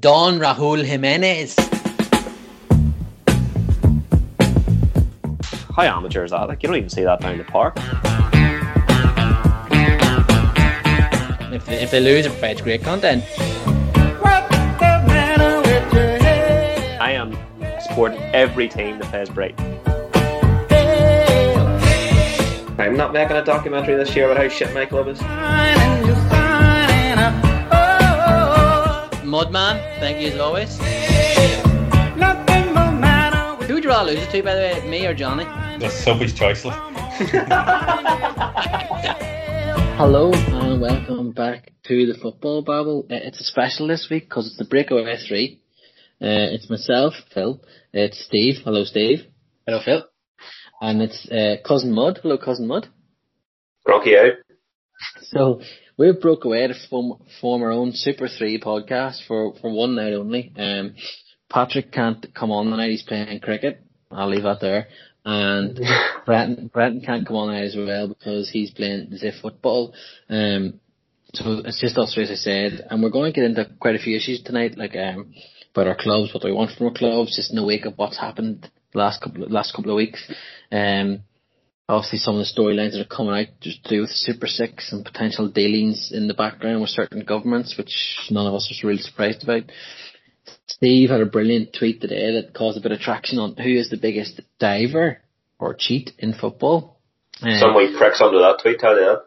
Don Raul Jimenez. How amateur is that? Like you don't even see that down the park. If they, if they lose, it provides great content. I am supporting every team that plays Brighton. I'm not making a documentary this year about how shit my club is. Mudman, thank you as always. Who would you rather lose it to, by the way, me or Johnny? That's Sophie's choice. like. Hello and welcome back to the Football Babble. Uh, It's a special this week because it's the Breakaway 3. Uh, it's myself, Phil. It's Steve. Hello, Steve. Hello, Phil. And it's uh, Cousin Mud. Hello, Cousin Mud. Rocky out. So we broke away to form, form our own Super Three podcast for, for one night only. Um, Patrick can't come on tonight; he's playing cricket. I'll leave that there. And Brenton, Brenton can't come on tonight as well because he's playing the football. Um, so it's just us three, as I said, and we're going to get into quite a few issues tonight, like um, about our clubs, what do we want from our clubs, just in the wake of what's happened the last couple last couple of weeks. Um, obviously some of the storylines that are coming out just to do with Super Six and potential dealings in the background with certain governments, which none of us was really surprised about. Steve had a brilliant tweet today that caused a bit of traction on who is the biggest diver or cheat in football. Um, Some wee pricks under that tweet, tell you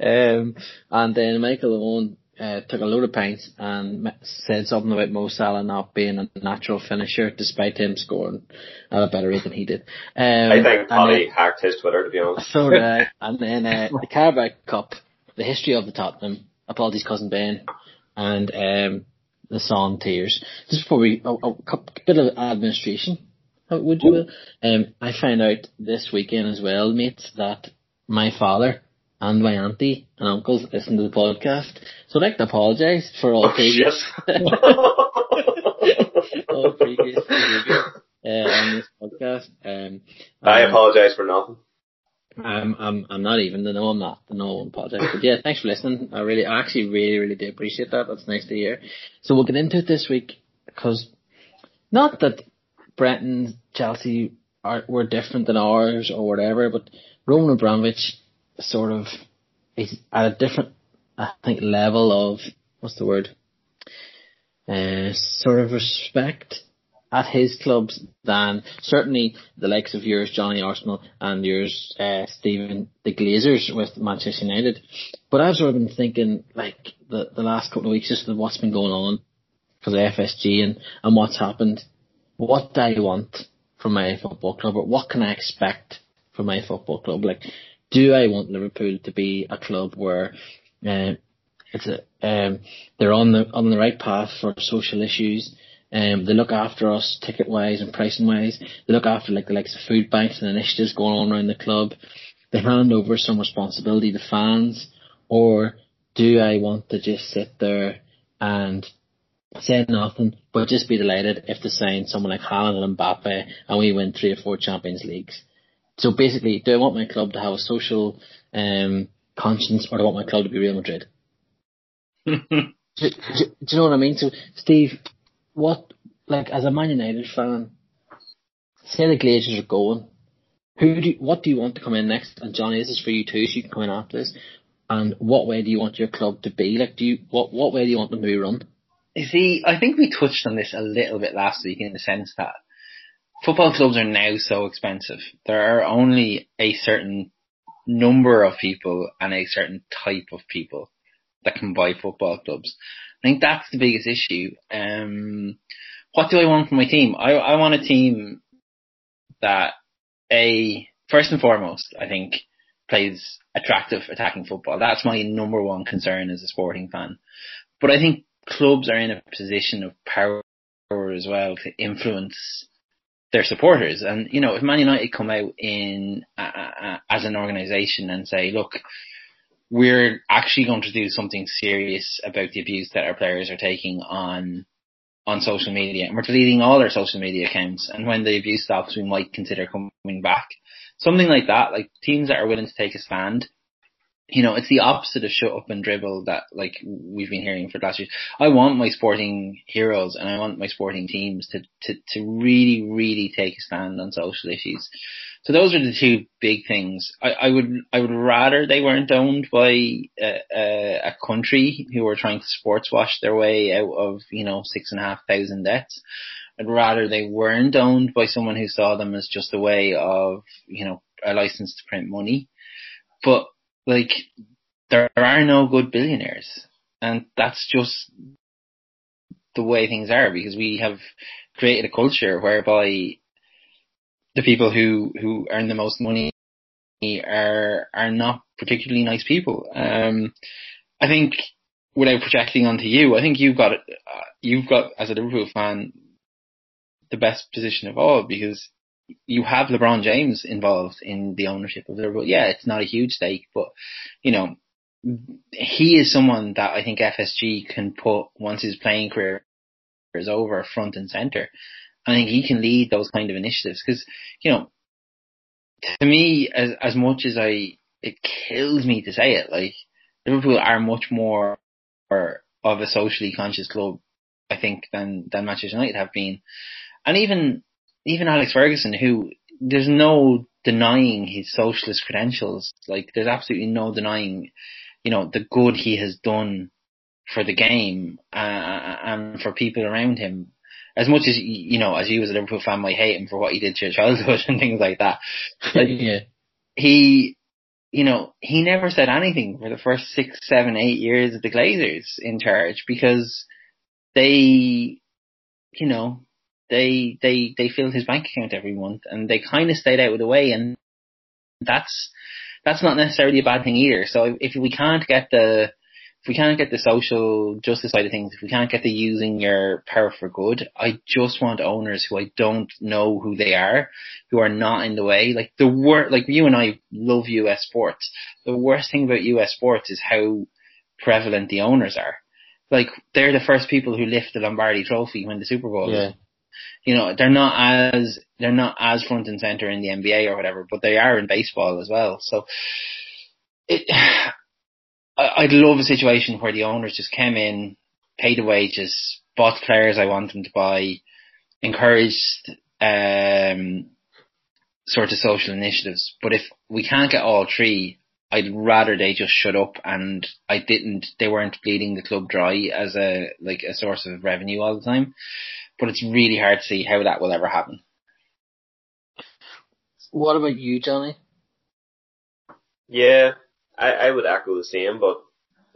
um, and then Michael Owen uh, took a load of pints and said something about Mo Salah not being a natural finisher, despite him scoring at a better rate than he did. Um, I think Paddy hacked his Twitter, to be honest. so did I. And then uh, the Carabao Cup, the history of the Tottenham. Apologies, cousin Ben, and um, the song Tears. Just before we a, a cou- bit of administration, would you? Um, I found out this weekend as well, mates, that my father and my auntie and uncles listen to the podcast. So I'd like to apologise for all Oh, previous all previous behaviour uh, on this podcast. Um, I um, apologise for nothing. I'm I'm I'm not even. The no, I'm not. The no, I won't apologize. But yeah, thanks for listening. I really, I actually really, really do appreciate that. That's nice to hear. So we'll get into it this week because not that Brenton, Chelsea are were different than ours or whatever, but Roman Abramovich sort of is at a different, I think, level of what's the word? Uh, sort of respect at his clubs than certainly the likes of yours, Johnny Arsenal, and yours, uh, Stephen, the Glazers with Manchester United. But I've sort of been thinking, like, the, the last couple of weeks, just what's been going on because of FSG and, and what's happened. What do I want from my football club, or what can I expect from my football club? Like, do I want Liverpool to be a club where, uh, it's a, um, they're on the on the right path for social issues. Um, they look after us ticket wise and pricing wise. They look after like the likes of food banks and initiatives going on around the club. They hand over some responsibility to fans, or do I want to just sit there and say nothing, but just be delighted if they sign someone like Haaland and Mbappe and we win three or four Champions Leagues? So basically, do I want my club to have a social um, conscience, or do I want my club to be Real Madrid? do, do, do you know what I mean? So, Steve, what, like, as a Man United fan, say the Glazers are going, who do you, what do you want to come in next? And Johnny, this is for you too, so you can come in after this. And what way do you want your club to be? Like, do you what what way do you want them to be run? You see, I think we touched on this a little bit last week in the sense that football clubs are now so expensive. There are only a certain number of people and a certain type of people that can buy football clubs. I think that's the biggest issue. Um, what do I want from my team? I, I want a team that a first and foremost, I think, plays attractive attacking football. That's my number one concern as a sporting fan. But I think clubs are in a position of power as well to influence their supporters. And you know, if Man United come out in uh, as an organisation and say, look, we're actually going to do something serious about the abuse that our players are taking on on social media, and we're deleting all our social media accounts. And when the abuse stops, we might consider coming back. Something like that, like teams that are willing to take a stand you know, it's the opposite of shut up and dribble that like we've been hearing for the last years. I want my sporting heroes and I want my sporting teams to, to, to really, really take a stand on social issues. So those are the two big things. I, I would, I would rather they weren't owned by a, a, a country who were trying to sports wash their way out of, you know, six and a half thousand deaths. I'd rather they weren't owned by someone who saw them as just a way of, you know, a license to print money. But like there are no good billionaires. And that's just the way things are because we have created a culture whereby the people who who earn the most money are are not particularly nice people. Um i think without projecting onto you i think you've got uh, you've got as a liverpool fan the best position of all because you have LeBron James involved in the ownership of Liverpool. Yeah, it's not a huge stake, but you know, he is someone that I think FSG can put once his playing career is over front and center. I think he can lead those kind of initiatives because, you know, to me, as as much as I, it kills me to say it, like Liverpool are much more of a socially conscious club, I think, than than Manchester United have been, and even even Alex Ferguson, who there's no denying his socialist credentials. Like there's absolutely no denying, you know, the good he has done for the game uh, and for people around him. As much as you know, as you as a Liverpool fan might hate him for what he did to your childhood and things like that, like, yeah. he, you know, he never said anything for the first six, seven, eight years of the Glazers in charge because they, you know, they they they filled his bank account every month, and they kind of stayed out of the way, and that's that's not necessarily a bad thing either. So if, we can't get the if we can't get the social justice side of things, if we can't get the using your power for good, I just want owners who I don't know who they are, who are not in the way. Like the wor like you and I love US sports. The worst thing about US sports is how prevalent the owners are. Like they're the first people who lift the Lombardi trophy when the Super Bowl yeah you know, they're not as they're not as front and center in the NBA or whatever, but they are in baseball as well. So it, I'd love a situation where the owners just came in, paid the wages, bought the players I want them to buy, encouraged um, sort of social initiatives. But if we can't get all three, I'd rather they just shut up and I didn't, they weren't bleeding the club dry as a, like a source of revenue all the time but it's really hard to see how that will ever happen. What about you, Johnny? Yeah, I, I would echo the same, but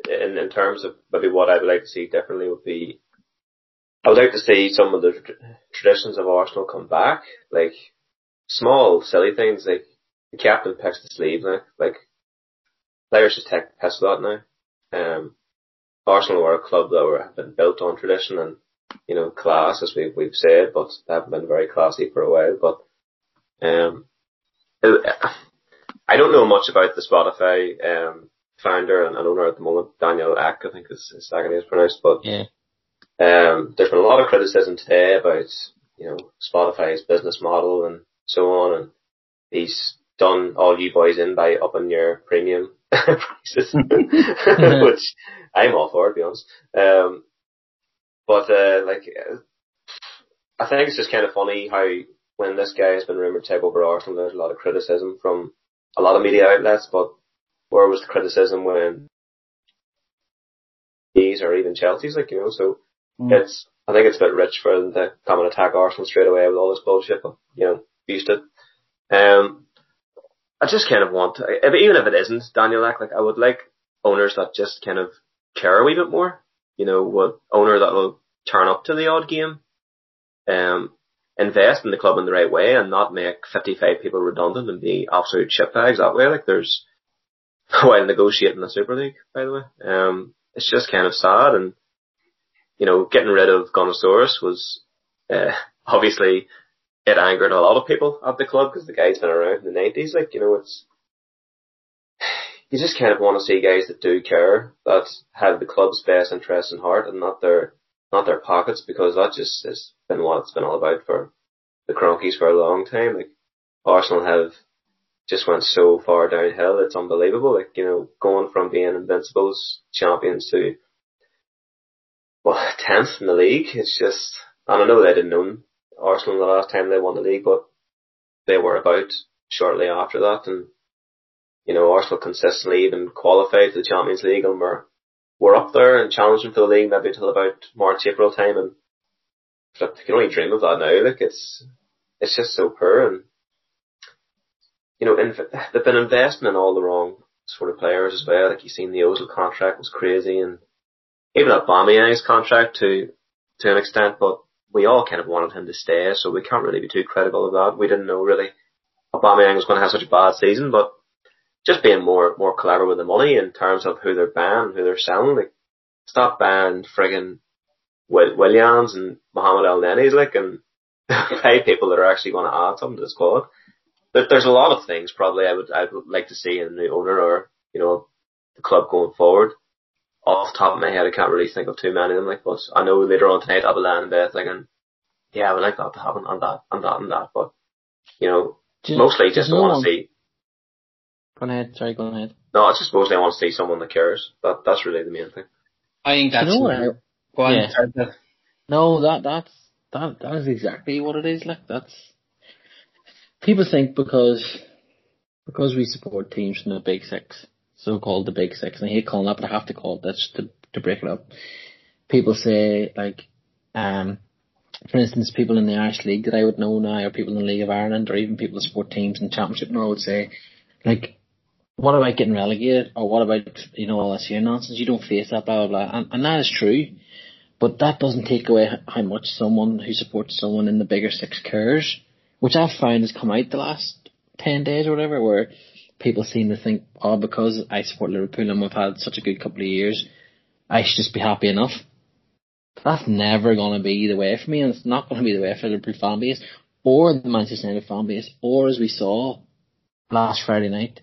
in, in terms of maybe what I would like to see differently would be, I would like to see some of the traditions of Arsenal come back, like small, silly things, like the captain picks the sleeve now, like players just take piss a lot now. Um, Arsenal were a club that were have been built on tradition and you know, class as we've we've said, but they haven't been very classy for a while. But um, I don't know much about the Spotify um founder and, owner at the moment, Daniel Ek, I think is his second name is pronounced. But yeah. um, there's been a lot of criticism today about you know Spotify's business model and so on, and he's done all you boys in by upping your premium prices, which I'm all for, to be honest. Um, but uh, like, I think it's just kind of funny how when this guy has been rumored to take over Arsenal, there's a lot of criticism from a lot of media outlets. But where was the criticism when these or even Chelsea's like you know? So mm. it's I think it's a bit rich for them to come and attack Arsenal straight away with all this bullshit. But you know, used to. Um, I just kind of want to, if, even if it isn't Daniel Ek, like I would like owners that just kind of care a wee bit more. You know, what owner that will turn up to the odd game, um, invest in the club in the right way and not make 55 people redundant and be absolute shitbags that way. Like there's, while negotiating the Super League, by the way. Um, it's just kind of sad and, you know, getting rid of Gunnersaurus was, uh, obviously it angered a lot of people at the club because the guy's been around in the 90s. Like, you know, it's, you just kind of want to see guys that do care, that have the club's best interests in heart and not their not their pockets because that just has been what it's been all about for the Kroenkes for a long time. Like Arsenal have just went so far downhill. It's unbelievable. Like, you know, going from being invincibles champions to, well, 10th in the league. It's just, I know they didn't own Arsenal the last time they won the league, but they were about shortly after that. And, you know, Arsenal consistently even qualified for the Champions League and were, were up there and challenging for the league maybe until about March, April time. And I can only dream of that now. Like, it's, it's just so poor and you know, inv- they've been investing in all the wrong sort of players as well. Like you've seen the Ozil contract was crazy, and even Aubameyang's contract to to an extent. But we all kind of wanted him to stay, so we can't really be too critical of that. We didn't know really Aubameyang was going to have such a bad season, but just being more more clever with the money in terms of who they're buying, who they're selling. Like stop buying friggin' Willians and Mohamed Elneny's like and pay people that are actually going to add something to the squad But there's a lot of things probably I would I would like to see in a new owner or you know the club going forward. Off the top of my head, I can't really think of too many of them. Like, but I know later on tonight I'll be lying in bed thinking, yeah, I would like that to happen and that and that and that. But you know, mostly just no want to see. Go ahead. Sorry, go ahead. No, it's just mostly I want to see someone that cares. That that's really the main thing. I think that's. You know I, go on. Yeah. No, that that's that that is exactly what it is. Like that's people think because because we support teams from the Big Six, so called the Big Six, and I hate calling that, but I have to call it that just to to break it up. People say like, um, for instance, people in the Irish League that I would know now, or people in the League of Ireland, or even people that support teams in Championship now would say, like, what about getting relegated, or what about you know all this here nonsense? You don't face that, blah blah blah, and, and that is true. But that doesn't take away how much someone who supports someone in the bigger six cares which I've found has come out the last 10 days or whatever, where people seem to think, oh, because I support Liverpool and we've had such a good couple of years, I should just be happy enough. That's never going to be the way for me, and it's not going to be the way for Liverpool fan base, or the Manchester United fan base, or as we saw last Friday night,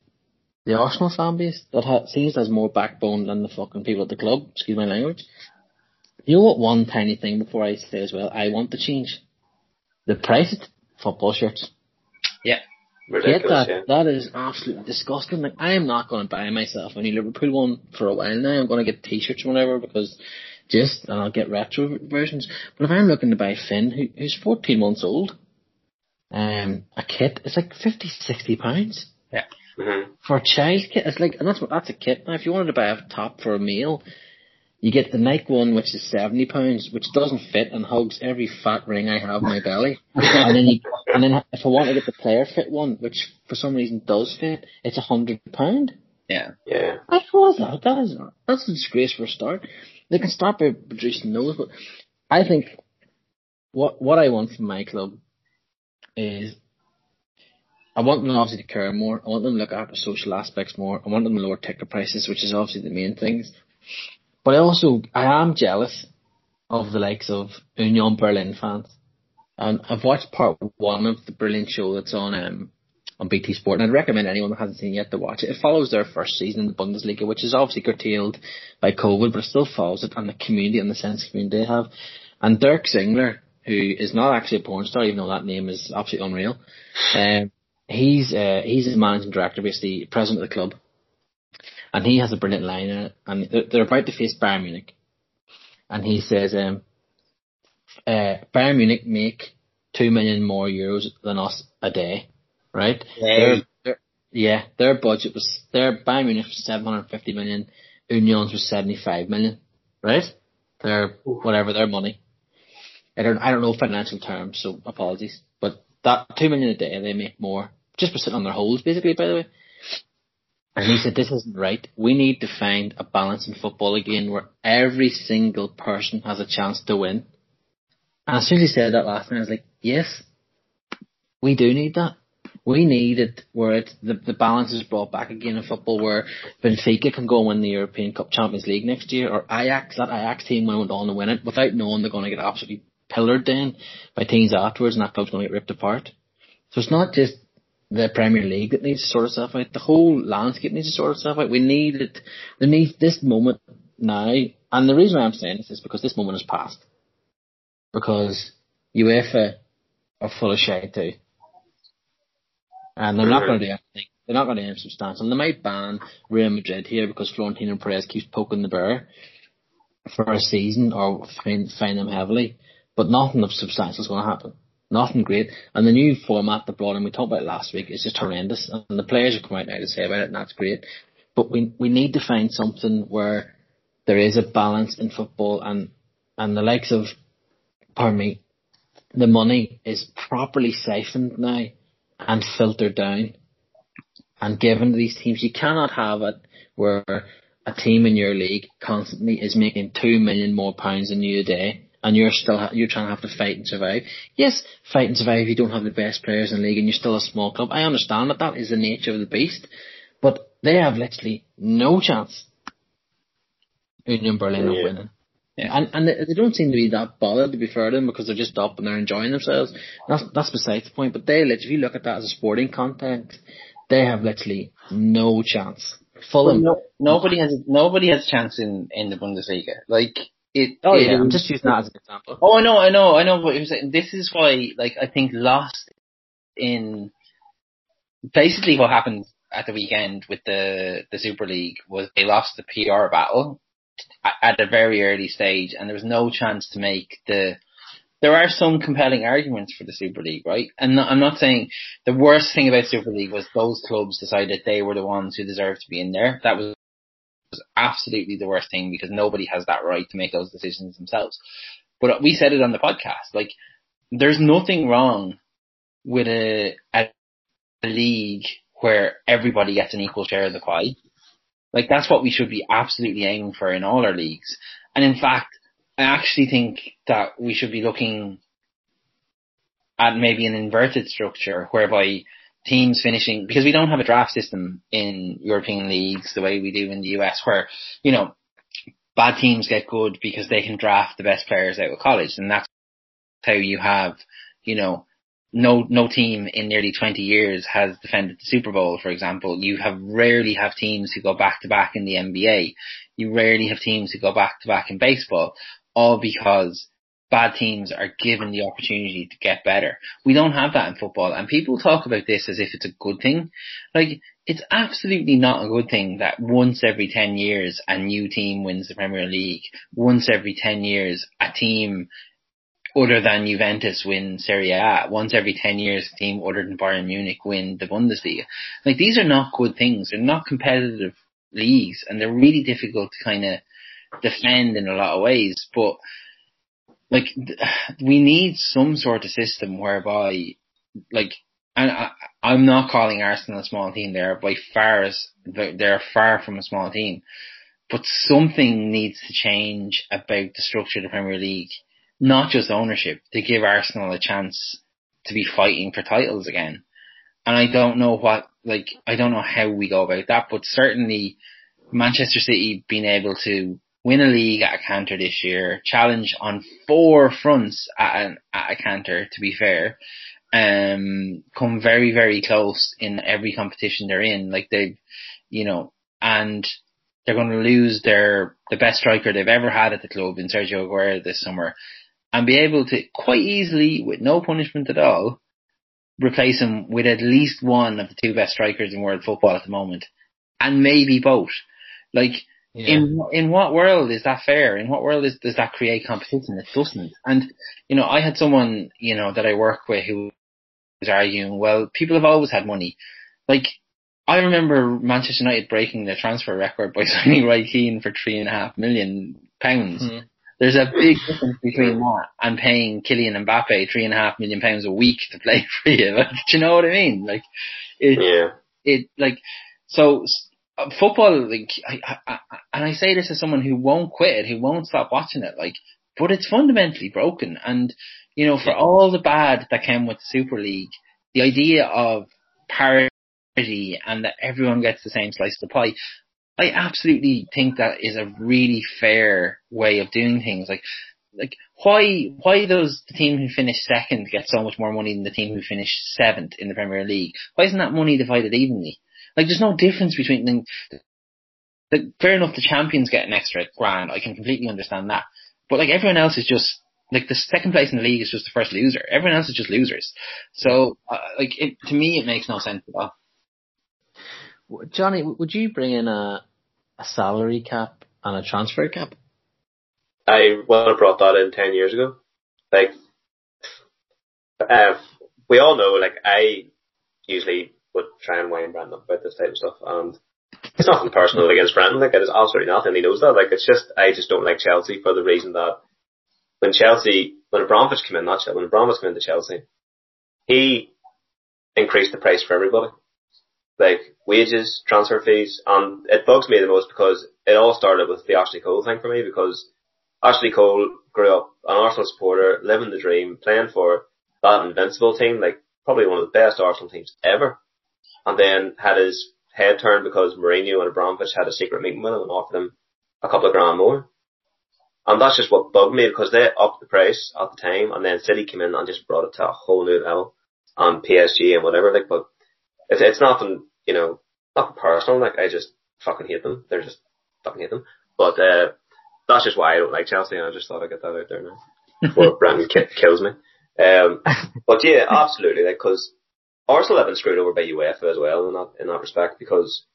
the Arsenal fan base that ha- seems to has more backbone than the fucking people at the club. Excuse my language. You know what? One tiny thing before I say as well, I want to change the price of football shirts. Yeah. Ridiculous, Get that. yeah. That is absolutely disgusting. Like I am not going to buy myself a new Liverpool one for a while now. I'm going to get t-shirts or whatever because just and I'll get retro versions. But if I'm looking to buy Finn, who, who's 14 months old, um, a kit, it's like 50, 60 pounds. Yeah. Mm-hmm. For a child kit, it's like, and that's what that's a kit. Now, if you wanted to buy a top for a meal, you get the Nike one, which is seventy pounds, which doesn't fit and hugs every fat ring I have in my belly. and then you, and then if I want to get the player fit one, which for some reason does fit, it's a hundred pound. Yeah. Yeah. I was that. That is that's a disgrace for a start. They can start by producing those, but I think what what I want from my club is I want them obviously to care more. I want them to look after social aspects more. I want them to lower ticket prices, which is obviously the main things. But I also I am jealous of the likes of Union Berlin fans. And I've watched part one of the brilliant show that's on um on BT Sport, and I'd recommend anyone that hasn't seen it yet to watch it. It follows their first season in the Bundesliga, which is obviously curtailed by COVID, but it still follows it and the community and the sense of community they have. And Dirk Zingler, who is not actually a porn star, even though that name is absolutely unreal, um, he's uh, he's the managing director, basically president of the club, and he has a brilliant line in it, and they're, they're about to face Bayern Munich, and he says, um, uh, Bayern Munich make two million more euros than us a day, right? Their, yeah, their budget was their Bayern Munich was seven hundred fifty million, Union's was seventy five million, right? Their whatever their money. I don't I don't know financial terms, so apologies, but that two million a day they make more just for sitting on their holes, basically. By the way. And he said, this isn't right. We need to find a balance in football again where every single person has a chance to win. And as soon as he said that last night, I was like, yes, we do need that. We need it where it, the, the balance is brought back again in football where Benfica can go and win the European Cup Champions League next year or Ajax, that Ajax team went on to win it without knowing they're going to get absolutely pillared then by teams afterwards and that club's going to get ripped apart. So it's not just the Premier League that needs to sort itself out. The whole landscape needs to sort itself out. We need it. There needs this moment now. And the reason I'm saying this is because this moment has passed. Because UEFA are full of shit too. And they're not going to do anything They're not going to aim substantial. And they might ban Real Madrid here because Florentino Perez keeps poking the bear for a season or fine them heavily, but nothing of substantial is going to happen. Nothing great. And the new format they brought in, we talked about last week, is just horrendous. And the players have come out now to say about it, and that's great. But we we need to find something where there is a balance in football, and and the likes of, pardon me, the money is properly siphoned now and filtered down and given to these teams. You cannot have it where a team in your league constantly is making two million more pounds than you a day and you're still you're trying to have to fight and survive. Yes, fight and survive. if You don't have the best players in the league, and you're still a small club. I understand that that is the nature of the beast, but they have literally no chance. Union Berlin yeah. of winning. Yeah. And and they, don't seem to be that bothered to be fair to them because they're just up and they're enjoying themselves. That's that's besides the point. But they literally, if you look at that as a sporting context, they have literally no chance. Fulham. Well, no, nobody has nobody has a chance in in the Bundesliga. Like it. Oh it, yeah, I'm just using that as an example. Oh, I know, I know, I know. But this is why, like, I think lost in basically what happened at the weekend with the the Super League was they lost the PR battle at a very early stage, and there was no chance to make the. There are some compelling arguments for the Super League, right? And not, I'm not saying the worst thing about Super League was those clubs decided they were the ones who deserved to be in there. That was was absolutely the worst thing because nobody has that right to make those decisions themselves. But we said it on the podcast, like there's nothing wrong with a, a league where everybody gets an equal share of the pie. Like that's what we should be absolutely aiming for in all our leagues. And in fact, I actually think that we should be looking at maybe an inverted structure whereby teams finishing because we don't have a draft system in European leagues the way we do in the US where, you know, bad teams get good because they can draft the best players out of college and that's how you have, you know, no no team in nearly 20 years has defended the Super Bowl, for example. You have rarely have teams who go back to back in the NBA. You rarely have teams who go back to back in baseball, all because bad teams are given the opportunity to get better. We don't have that in football and people talk about this as if it's a good thing. Like, it's absolutely not a good thing that once every 10 years a new team wins the Premier League. Once every 10 years a team other than Juventus win Serie A. Once every 10 years a team other than Bayern Munich win the Bundesliga. Like, these are not good things. They're not competitive leagues and they're really difficult to kind of defend in a lot of ways. But like we need some sort of system whereby like and I, I'm not calling Arsenal a small team. They're by far they're far from a small team, but something needs to change about the structure of the Premier League, not just ownership, to give Arsenal a chance to be fighting for titles again. And I don't know what like I don't know how we go about that, but certainly Manchester City being able to win a league at a canter this year, challenge on four fronts at, an, at a canter, to be fair, um, come very, very close in every competition they're in. Like they've, you know, and they're going to lose their, the best striker they've ever had at the club in Sergio Aguero this summer and be able to quite easily, with no punishment at all, replace him with at least one of the two best strikers in world football at the moment. And maybe both. Like, yeah. In in what world is that fair? In what world is, does that create competition? It doesn't. And you know, I had someone you know that I work with who was arguing, well, people have always had money. Like I remember Manchester United breaking the transfer record by signing Roy Keane for three and a half million pounds. Mm-hmm. There's a big difference between that and paying Kylian Mbappe three and a half million pounds a week to play for you. Like, do you know what I mean? Like, it, yeah. it, like, so Uh, football, like, I, I, I, and I say this as someone who won't quit it, who won't stop watching it, like, but it's fundamentally broken. And, you know, for all the bad that came with the Super League, the idea of parity and that everyone gets the same slice of the pie, I absolutely think that is a really fair way of doing things. Like, like why why does the team who finished second get so much more money than the team who finished seventh in the Premier League? Why isn't that money divided evenly? Like, there's no difference between them. Like, fair enough, the champions get an extra grand. I can completely understand that. But like everyone else is just like the second place in the league is just the first loser. Everyone else is just losers. So uh, like it, to me, it makes no sense at all. Johnny, would you bring in a a salary cap and a transfer cap? I would have brought that in ten years ago. Like, uh, we all know, like, I usually would try and wind Brandon about this type of stuff, and it's nothing personal against Brandon. Like, it is absolutely nothing. He knows that. Like, it's just I just don't like Chelsea for the reason that when Chelsea, when Abramovich came in, not Chelsea, when Abramovich came into Chelsea, he increased the price for everybody. Like wages, transfer fees, and it bugs me the most because it all started with the Ashley Cole thing for me because Ashley Cole grew up an Arsenal supporter, living the dream, playing for that invincible team, like probably one of the best Arsenal teams ever. And then had his head turned because Mourinho and Abramovich had a secret meeting with him and offered him a couple of grand more. And that's just what bugged me because they upped the price at the time and then City came in and just brought it to a whole new level on PSG and whatever, like, but it's, it's nothing, you know, nothing personal, like, I just fucking hate them. They're just fucking hate them. But, uh, that's just why I don't like Chelsea and I just thought I'd get that out there now. Before Brandon ki- kills me. Um, but yeah, absolutely, like, cause Arsenal have been screwed over by UEFA as well in that, in that respect because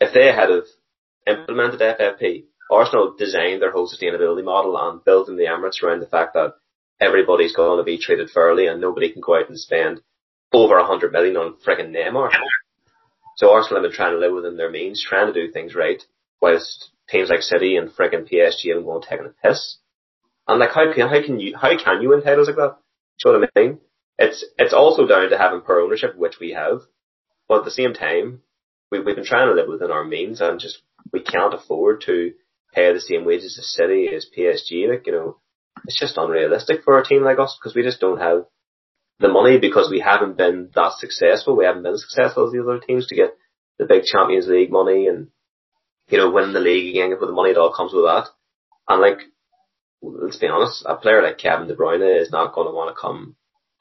if they had have implemented FFP, Arsenal designed their whole sustainability model and built in the Emirates around the fact that everybody's going to be treated fairly and nobody can go out and spend over a hundred million on friggin' Neymar. So Arsenal have been trying to live within their means, trying to do things right, whilst teams like City and friggin' PSG have been going taking a piss. And like, how can how can you how can you win titles like that? Do you know what I mean? It's it's also down to having poor ownership, which we have, but at the same time, we we've been trying to live within our means and just we can't afford to pay the same wages as City as PSG. Like you know, it's just unrealistic for a team like us because we just don't have the money because we haven't been that successful. We haven't been as successful as the other teams to get the big Champions League money and, you know, winning the league again with the money that all comes with that. And like, let's be honest, a player like Kevin De Bruyne is not going to want to come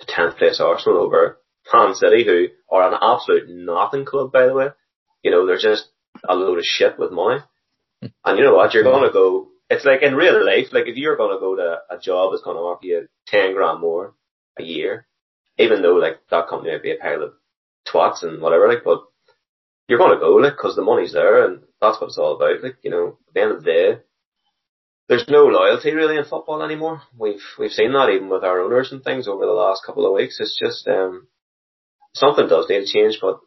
to 10th place Arsenal over Man City, who are an absolute nothing club, by the way. You know, they're just a load of shit with money. Hmm. And you know what? You're going to go, it's like in real life, like if you're going to go to a job that's going to offer you 10 grand more a year, even though like that company might be a pile of twats and whatever, like, but you're going to go, like, cause the money's there and that's what it's all about. Like, you know, at the end of the day, there's no loyalty really in football anymore. We've, we've seen that even with our owners and things over the last couple of weeks. It's just, um, something does need to change, but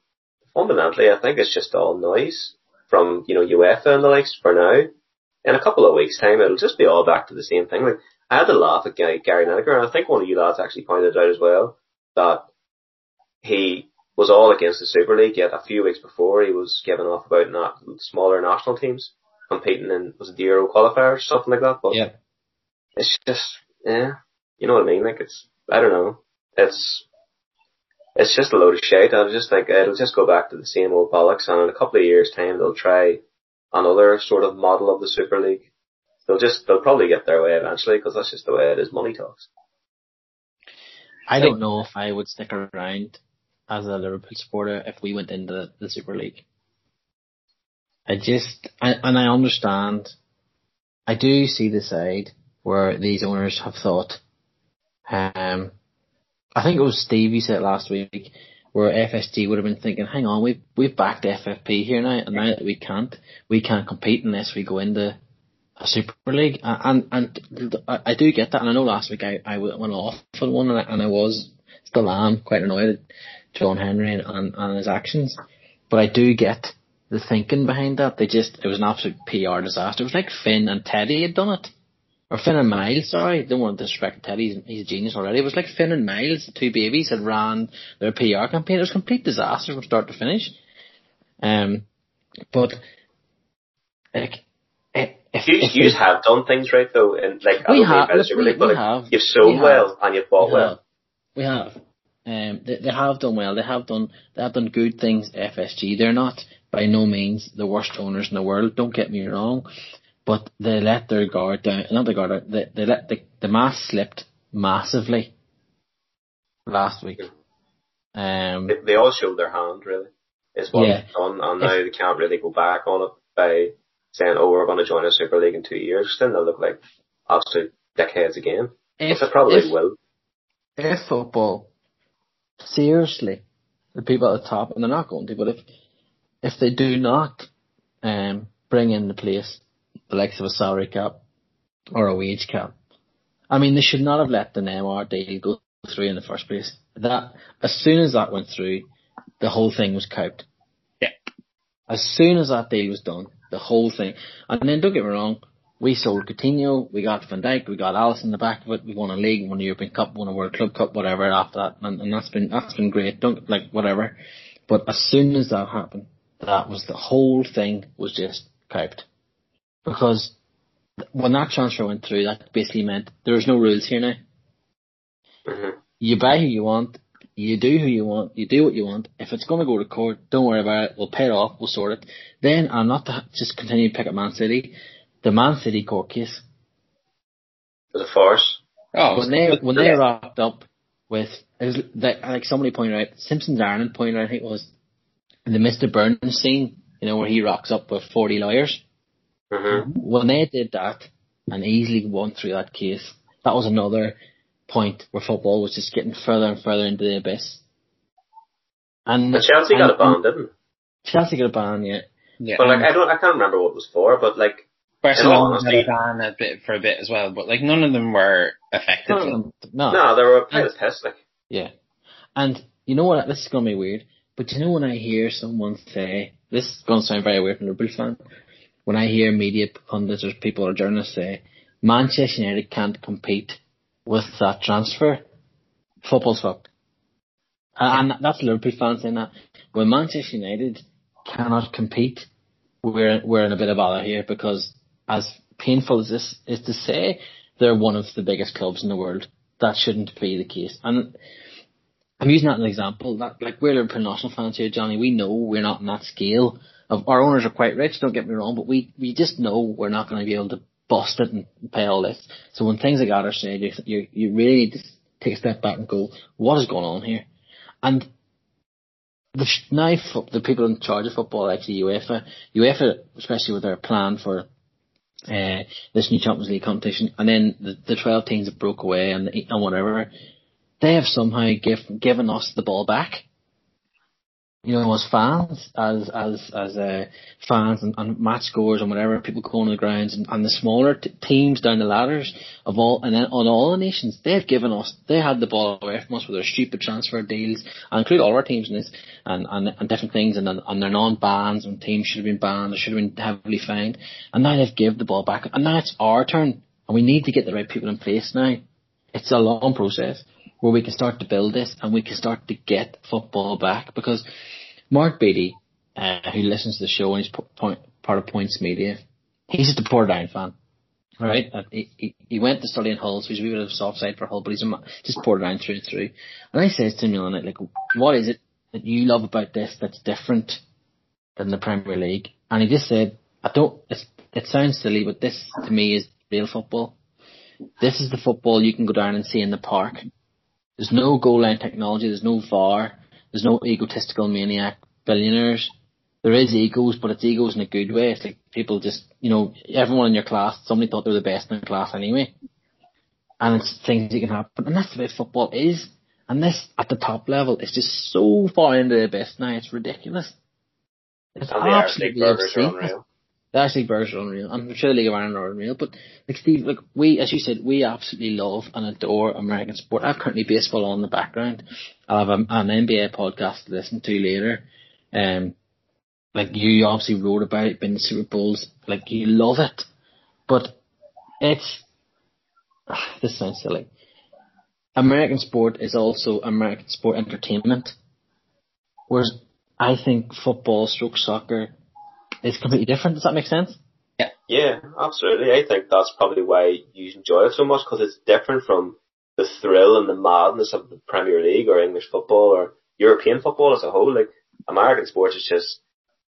fundamentally I think it's just all noise from, you know, UEFA and the likes for now. In a couple of weeks time, it'll just be all back to the same thing. Like, I had to laugh at Gary Lineker, and I think one of you lads actually pointed out as well that he was all against the Super League, yet a few weeks before he was giving off about not smaller national teams competing in was it the Euro qualifiers, or something like that. But Yeah. it's just yeah, you know what I mean? Like it's I don't know. It's it's just a load of shit. I was just like it'll just go back to the same old bollocks, and in a couple of years' time they'll try another sort of model of the Super League. They'll just they'll probably get their way eventually because that's just the way it is. Money talks. I don't know if I would stick around as a Liverpool supporter if we went into the, the Super League. I just, I, and I understand, I do see the side where these owners have thought, um, I think it was Steve who said last week, where FSG would have been thinking, hang on, we've, we've backed FFP here now, and now that we can't, we can't compete unless we go into a Super League. And, and I, I do get that, and I know last week I, I went off on one, and I, and I was, still am, quite annoyed at John Henry and, and, and his actions. But I do get the thinking behind that. They just, it was an absolute PR disaster. It was like Finn and Teddy had done it. Or Finn and Miles, sorry. Don't want to disrespect Teddy, he's, he's a genius already. It was like Finn and Miles, the two babies, had ran their PR campaign. It was a complete disaster from start to finish. Um, but, like, if, You, if you have done things right though, and like We have, look, we- but we like, have. you've sold We have. well and you've bought We well. have. We have. Um, they, they have done well. They have done they have done good things. FSG. They're not by no means the worst owners in the world. Don't get me wrong, but they let their guard down. Not their guard down. They, they let the the mask slipped massively last week. Um, They, they all showed their hand really. Is what Yeah. they've done, and now they can't really go back on it by saying, "Oh, we're going to join a Super League in two years." Then they'll look like absolute dickheads again. if But they probably if, will. if football, seriously, the people at the top, and they're not going to, but if if they do not um, bring in the place the likes of a salary cap or a wage cap, I mean, they should not have let the Neymar deal go through in the first place. That as soon as that went through, the whole thing was coped. Yeah. As soon as that deal was done, the whole thing. And then don't get me wrong, we sold Coutinho, we got Van Dijk, we got Alisson in the back of it, we won a league, won a European Cup, won a World Club Cup, whatever after that, and, and that's been that's been great. Don't like whatever. But as soon as that happened, that was the whole thing was just coped. Because when that transfer went through, that basically meant there's no rules here now. Mm-hmm. You buy who you want, you do who you want, you do what you want. If it's going to go to court, don't worry about it. We'll pay it off. We'll sort it. Then, I'm not to just continue to pick up Man City, the Man City court case. It was a farce. Oh, When they when they wrapped up with it was like, like somebody pointed out, Simpsons Ireland pointed out, I think it was the Mr. Burns scene, you know, where he rocks up with forty lawyers. Mm-hmm. When they did that and easily won through that case, that was another point where football was just getting further and further into the abyss. And But Chelsea got a ban, didn't? Chelsea got a ban, yeah. yeah. But like I don't, I can't remember what it was for. But like, Barcelona in had a ban a bit for a bit as well, but like none of them were effective. None them- no, no, they were a pile of piss. Like, Yeah. And you know what? This is going to be weird. But you know when I hear someone say, this is going to sound very weird from a Liverpool fan, when I hear media pundits or people or journalists say, Manchester United can't compete with that transfer, football's fucked. And, that's Liverpool fans saying that. When Manchester United cannot compete, we're, we're in a bit of bother here because as painful as this is to say, they're one of the biggest clubs in the world. That shouldn't be the case. And I'm using that as an example. That like we're Liverpool national fans here, Johnny. We know we're not on that scale. Of our owners are quite rich. Don't get me wrong, but we we just know we're not going to be able to bust it and pay all this. So when things like that are said, you you, you really need to take a step back and go, what is going on here? And the now the people in charge of football, actually UEFA, UEFA, especially with their plan for uh, this new Champions League competition, and then the, the 12 teams that broke away and, and whatever, they have somehow give, given us the ball back. You know, as fans, as as as uh, fans and, and match scores and whatever, people going to the grounds and, and the smaller t- teams down the ladders of all and then on all the nations, they've given us, they had the ball away from us with their stupid transfer deals, and include all our teams in this and and, and different things, and and their non-bans and teams should have been banned, or should have been heavily fined, and now they've given the ball back, and now it's our turn, and we need to get the right people in place now. It's a long process where we can start to build this and we can start to get football back because Mark Beatty, uh, who listens to the show and he's point, part of Points Media, he's just a Portadown fan. Right? And he, he, he went to study in Hull, so he's a wee bit of a soft side for Hull, but he's a, just Portadown through and through. And I says to him on it, like, what is it that you love about this that's different than the Premier League? And he just said, I don't, it's, it sounds silly, but this to me is real football. This is the football you can go down and see in the park. There's no goal line technology. There's no VAR. There's no egotistical maniac billionaires. There is egos, but it's egos in a good way. It's like people just, you know, everyone in your class, somebody thought they were the best in the class anyway. And it's things that can happen. And that's the way football is. And this, at the top level, is just so far into the abyss now, it's ridiculous. It's and absolutely League The burgers are unreal. I'm sure the League of Ireland are unreal. But like Steve, like we, as you said, we absolutely love and adore American sport. I've currently baseball on the background. I'll have a, an NBA podcast to listen to later. Um, like you obviously wrote about it, been Super Bowls. Like you love it, but it's this sounds silly. American sport is also American sport entertainment, whereas I think football, stroke soccer, is completely different. Does that make sense? Yeah, Yeah, absolutely. I think that's probably why you enjoy it so much because it's different from the thrill and the madness of the Premier League or English football or European football as a whole. Like American sports is just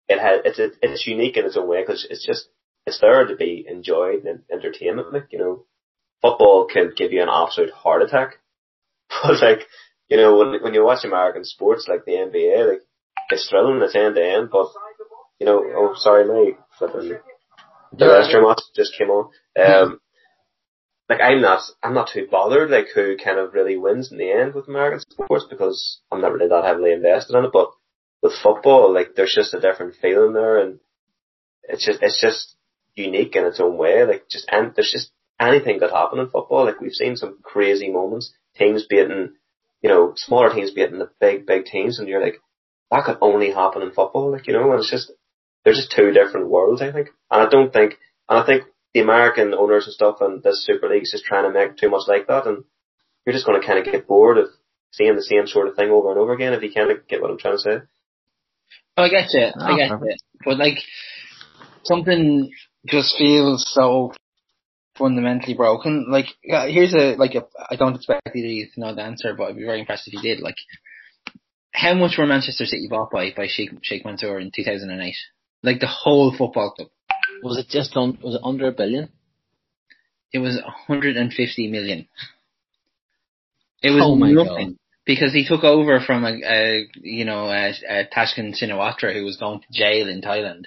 it has it's it's unique in its own way because it's just it's there to be enjoyed and entertainment. Like you know, football can give you an absolute heart attack, but like you know when when you watch American sports like the NBA, like it's thrilling, it's end to end, but you know, oh sorry, my flipping the restroom watch just came on. Um, like I'm not, I'm not too bothered like who kind of really wins in the end with American sports because I'm not really that heavily invested in it. But with football, like there's just a different feeling there, and it's just it's just unique in its own way. Like just and there's just anything could happen in football. Like we've seen some crazy moments, teams beating, you know, smaller teams beating the big big teams, and you're like, that could only happen in football. Like you know, and it's just there's just two different worlds. I think, and I don't think, and I think the American owners and stuff and this Super League is just trying to make too much like that, and you're just going to kind of get bored of seeing the same sort of thing over and over again. If you kind of get what I'm trying to say. Oh, I get it. I ah, get oh, it. But like something just feels so fundamentally broken. Like, here's a like a. I don't expect you to know the answer, but I'd be very impressed if you did. Like, how much were Manchester City bought by by Sheikh Sheikh Mansour in 2008? Like the whole football club. Was it just on? Was it under a billion? It was 150 million. It was oh nothing God. because he took over from a, a you know a, a Thaksin Shinawatra who was going to jail in Thailand,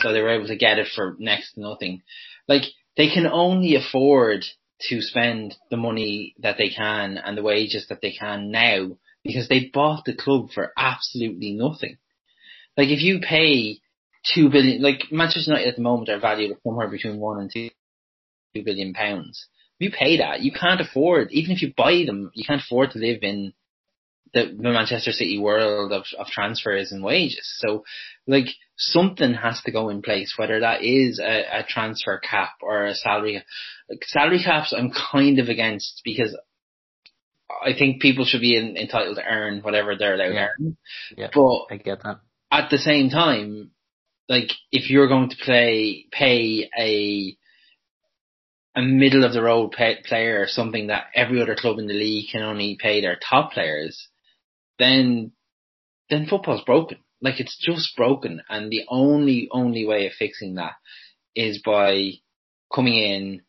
so they were able to get it for next to nothing. Like they can only afford to spend the money that they can and the wages that they can now because they bought the club for absolutely nothing. Like if you pay two billion, like Manchester United at the moment are valued at somewhere between one and two, two billion pounds. If you pay that, you can't afford, even if you buy them, you can't afford to live in the, the Manchester City world of, of transfers and wages. So, like, something has to go in place, whether that is a, a transfer cap or a salary. Like, salary caps, I'm kind of against because I think people should be in, entitled to earn whatever they're allowed yeah. to earn. Yeah, but I get that. At the same time, like if you're going to play pay a a middle of the road pay, player or something that every other club in the league can only pay their top players, then then football's broken. Like it's just broken, and the only only way of fixing that is by coming in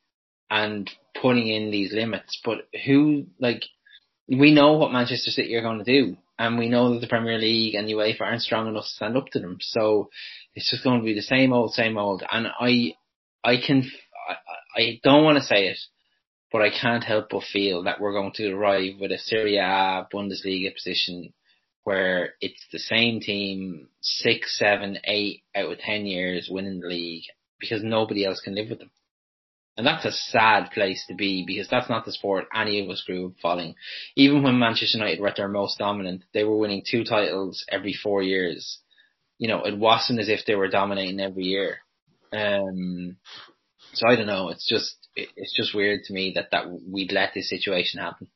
and putting in these limits. But who like we know what Manchester City are going to do, and we know that the Premier League and UEFA aren't strong enough to stand up to them. So it's just going to be the same old, same old. And I, I can, I, I don't want to say it, but I can't help but feel that we're going to arrive with a Serie A Bundesliga position where it's the same team six, seven, eight out of ten years winning the league because nobody else can live with them. And that's a sad place to be because that's not the sport any of us grew up following. Even when Manchester United were at their most dominant, they were winning two titles every four years. You know, it wasn't as if they were dominating every year. Um, so I don't know. It's just, it's just weird to me that, that we'd let this situation happen.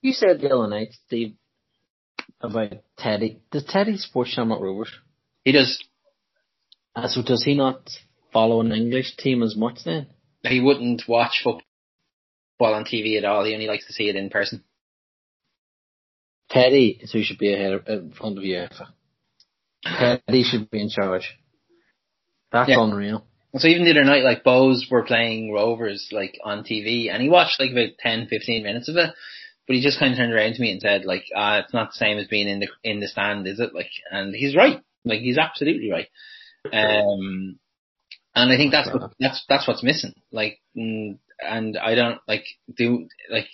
You said the other night, Steve, about Teddy. Does Teddy support Shamrock Rovers? He does. Uh, so does he not follow an English team as much then? He wouldn't watch football on TV at all. He only likes to see it in person. Teddy so he should be ahead of, in front of UEFA. Teddy should be in charge. That's yeah. unreal. So even the other night, like Bohs were playing Rovers like on TV, and he watched like about 10, 15 minutes of it. But he just kind of turned around to me and said, like, ah, it's not the same as being in the in the stand, is it? Like, and he's right. Like, he's absolutely right. Um, and I think that's what, that's that's what's missing. Like, mm, and I don't like do like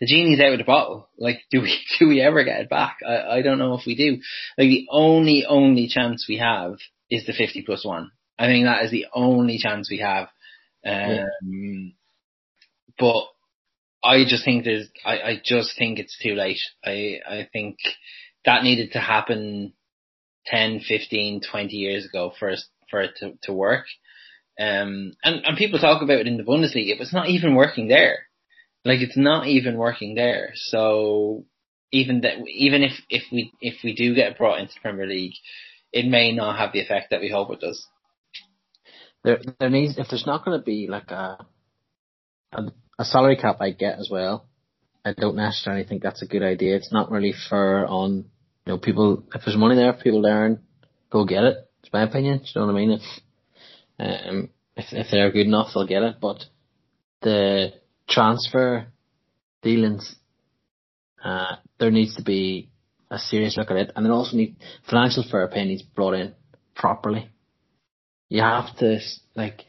the genie's out of the bottle. Like, do we do we ever get it back? I I don't know if we do. Like, the only only chance we have is the fifty plus one. I think that is the only chance we have. Um, yeah. but I just think there's, I, I just think it's too late. I, I think that needed to happen 10, 15, 20 years ago for, for it to, to work. Um, and, and people talk about it in the Bundesliga, but it's not even working there. Like it's not even working there. So even that, even if, if we, if we do get brought into the Premier League, it may not have the effect that we hope it does. There, there needs, if there's not going to be like a, a, a salary cap, I get as well. I don't necessarily think that's a good idea. It's not really fair on, you know, people, if there's money there for people to earn, go get it. It's my opinion. You know what I mean? If, um, if, if they're good enough, they'll get it. But the transfer dealings, uh, there needs to be a serious look at it, and it also need financial fair play needs brought in properly. You have to like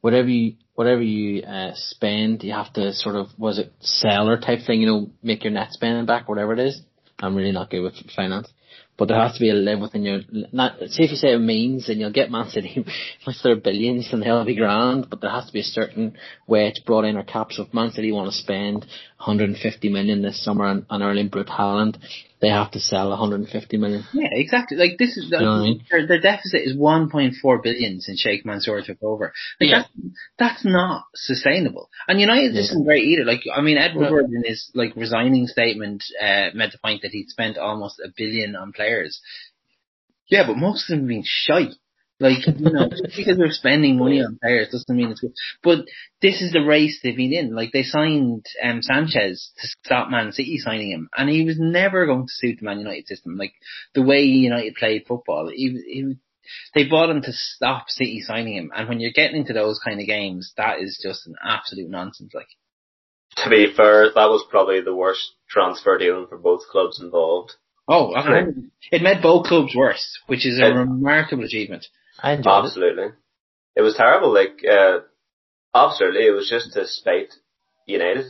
whatever you whatever you uh, spend, you have to sort of was it seller type thing, you know, make your net spending back, whatever it is. I'm really not good with finance, but there has to be a limit within your. Not if you say it means, then you'll get Man City with their billions, and they'll be grand. But there has to be a certain way it's brought in our caps. So if Man City want to spend 150 million this summer on, on Erling Braut Haaland, they have to sell 150 million. Yeah, exactly. Like this is, you know I mean? their, their deficit is 1.4 billion since Sheikh Mansour took over. Like yeah. that's, that's not sustainable. And United yeah. isn't great either. Like, I mean, Edward Woodward in his like resigning statement, uh, made the point that he'd spent almost a billion on players. Yeah, but most of them being been shite. Like, you know, just because they're spending money on players doesn't mean it's good. But this is the race they've been in. Like, they signed um, Sanchez to stop Man City signing him, and he was never going to suit the Man United system. Like, the way United played football, he, he, they bought him to stop City signing him. And when you're getting into those kind of games, that is just an absolute nonsense. Like, to be fair, that was probably the worst transfer deal for both clubs involved. Oh, it made both clubs worse, which is a it, remarkable achievement. I enjoyed Absolutely. It. it was terrible. Like, uh, absolutely, it was just to spite United.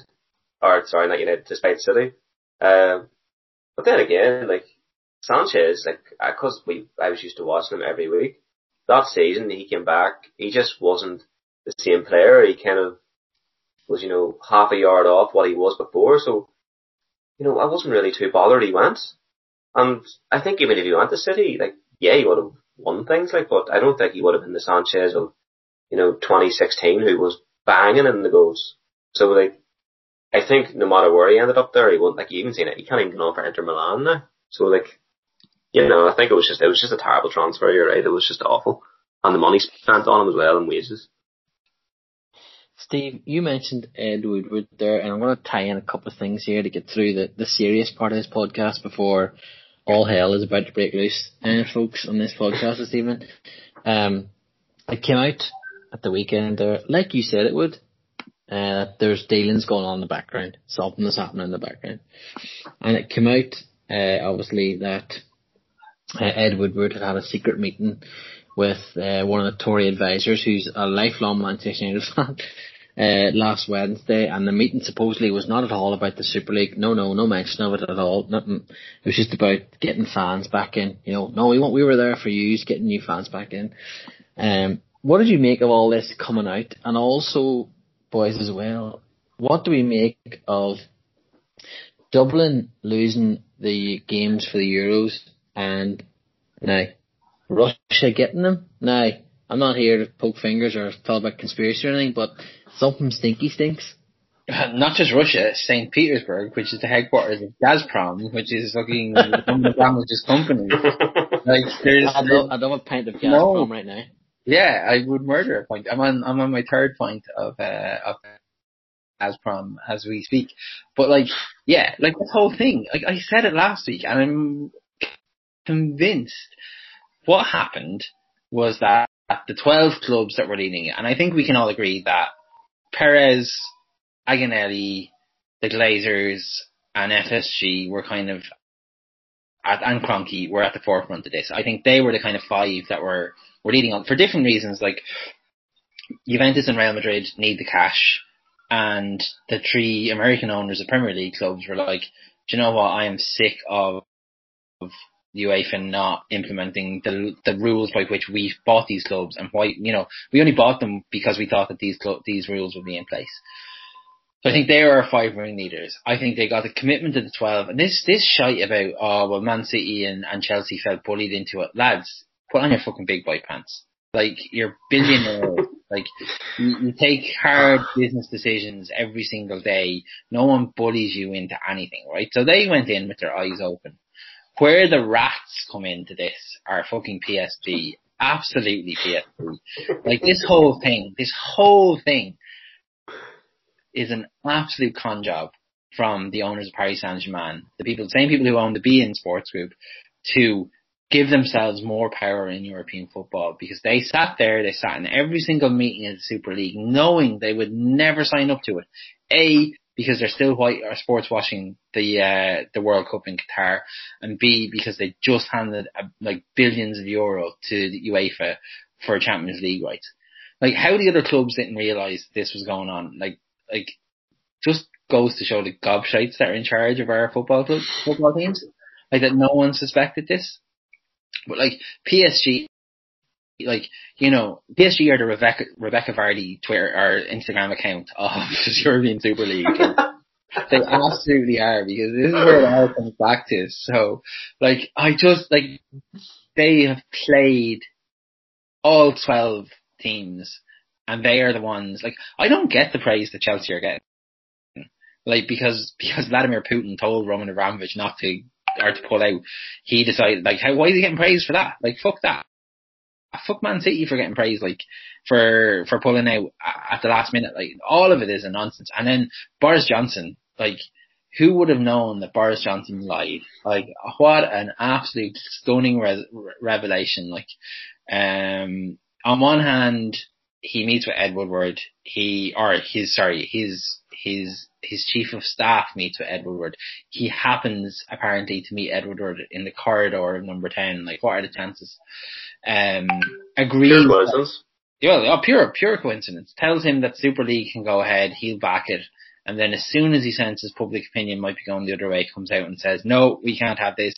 Or, sorry, not United, to spite City. Uh, but then again, like, Sanchez, like, cause we, I was used to watching him every week. That season, he came back, he just wasn't the same player. He kind of was, you know, half a yard off what he was before. So, you know, I wasn't really too bothered he went. And I think even if he went to City, like, yeah, he would have won things like, but I don't think he would have been the Sanchez of, you know, 2016 who was banging in the goals. So like, I think no matter where he ended up there, he won't, like, you even seen it, he can't even get on for Inter Milan now. So like, you know, I think it was just, it was just a terrible transfer, you're right, it was just awful. And the money spent on him as well and wages. Steve, you mentioned Ed Woodward there, and I'm going to tie in a couple of things here to get through the, the serious part of this podcast before all hell is about to break loose, uh, folks, on this podcast this evening. Um, it came out at the weekend there, like you said it would. Uh, there's dealings going on in the background. Something is happening in the background. And it came out, uh, obviously that uh, Ed Woodward had had a secret meeting with uh, one of the Tory advisors who's a lifelong Manchester United fan uh, last Wednesday, and the meeting supposedly was not at all about the Super League. No, no, no mention of it at all. Nothing. It was just about getting fans back in. You know, no, we want, we were there for you, getting new fans back in. Um, what did you make of all this coming out? And also, boys, as well, what do we make of Dublin losing the games for the Euros and now Russia getting them? Now, I'm not here to poke fingers or talk about conspiracy or anything, but Something stinky stinks. Not just Russia, St. Petersburg, which is the headquarters of Gazprom, which is fucking one of Abramovich's companies. Like, there's, I love, I love a pint of Gazprom no. right now. Yeah, I would murder a pint. I'm on, I'm on my third pint of, uh, of Gazprom as we speak. But like, yeah, like this whole thing, like I said it last week and I'm convinced what happened was that the 12 clubs that were leading it, and I think we can all agree that Perez, Agnelli, the Glazers, and FSG were kind of at, and Kroenke were at the forefront of this. I think they were the kind of five that were were leading on for different reasons. Like Juventus and Real Madrid need the cash, and the three American owners of Premier League clubs were like, "Do you know what? I am sick of, of UEFA not implementing the the rules by which we bought these clubs and why you know we only bought them because we thought that these these rules would be in place. So I think they are our five ringleaders. I think they got the commitment of the twelve. And this this shite about oh well Man City and, and Chelsea felt bullied into it. Lads, put on your fucking big boy pants. Like you're billionaire. like you, you take hard business decisions every single day. No one bullies you into anything, right? So they went in with their eyes open. Where the rats come into this are fucking PSG. Absolutely PSG. Like this whole thing, this whole thing is an absolute con job from the owners of Paris Saint Germain, the people, the same people who own the beIN Sports Group, to give themselves more power in European football because they sat there, they sat in every single meeting of the Super League knowing they would never sign up to it. A, because they're still white or sports washing the uh, the World Cup in Qatar, and B because they just handed uh, like billions of euro to the UEFA for Champions League rights. Like how the other clubs didn't realise this was going on. Like like just goes to show the gobshites that are in charge of our football club, football teams. Like that no one suspected this. But like PSG, like you know, PSG are the Rebecca Rebecca Vardy Twitter or Instagram account of the European Super League. they absolutely are because this is where it all comes back to. So, like, I just like they have played all twelve teams, and they are the ones. Like, I don't get the praise that Chelsea are getting. Like because because Vladimir Putin told Roman Abramovich not to or to pull out, he decided like how why is he getting praised for that? Like fuck that. Fuck Man City for getting praised like for for pulling out at the last minute. Like all of it is a nonsense. And then Boris Johnson, like who would have known that Boris Johnson lied? Like what an absolute stunning re- revelation. Like um on one hand he meets with Ed Woodward. He or his sorry his his his chief of staff meets with Ed Woodward. He happens apparently to meet Ed Woodward in the corridor of number ten. Like, what are the chances? Um, agrees. Pure coincidence. Yeah, oh, pure pure coincidence. Tells him that Super League can go ahead. He'll back it. And then as soon as he senses public opinion might be going the other way, comes out and says, no, we can't have this.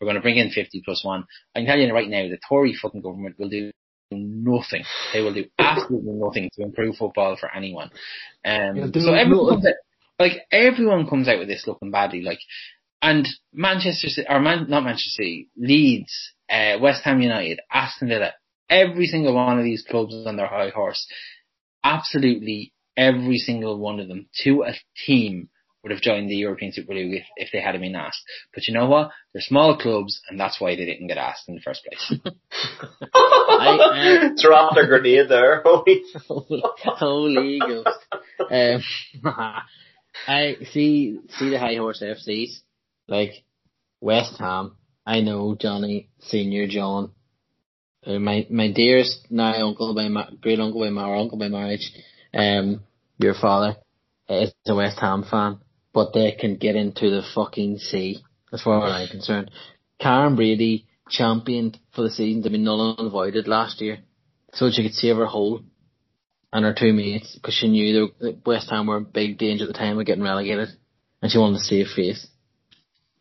We're going to bring in 50 plus one. I can tell you right now, the Tory fucking government will do nothing. They will do absolutely nothing to improve football for anyone. Um, so everyone comes out, like everyone comes out with this looking badly, like, and Manchester City, or Man, not Manchester City, Leeds, uh, West Ham United, Aston Villa, every single one of these clubs is on their high horse. Absolutely every single one of them to a team would have joined the European Super League if, if they had been asked. But you know what? They're small clubs, and that's why they didn't get asked in the first place. I, uh, Dropped a grenade there. Holy, holy ghost. Um, I see see the high horse FCs like West Ham. I know Johnny Senior John, uh, my my dearest now uncle by ma- great uncle by my uncle by marriage. Um, your father is a West Ham fan but they can get into the fucking sea, as far as I'm concerned. Karren Brady championed for the season to be null and voided last year, so she could save her hole and her two mates because she knew that West Ham were in big danger at the time of getting relegated, and she wanted to save face.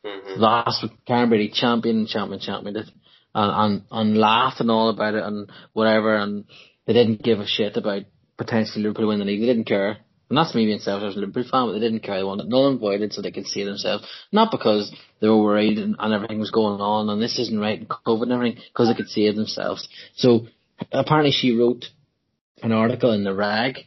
Mm-hmm. Last week, Karren Brady championed and championed, championed it, and, and and laughed and all about it and whatever, and they didn't give a shit about potentially Liverpool winning the league. They didn't care. And that's me being selfish as a Liverpool fan, but they didn't care. They wanted null and voided so they could see themselves. Not because they were worried and, and everything was going on and this isn't right and COVID and everything, because they could save themselves. So apparently she wrote an article in the rag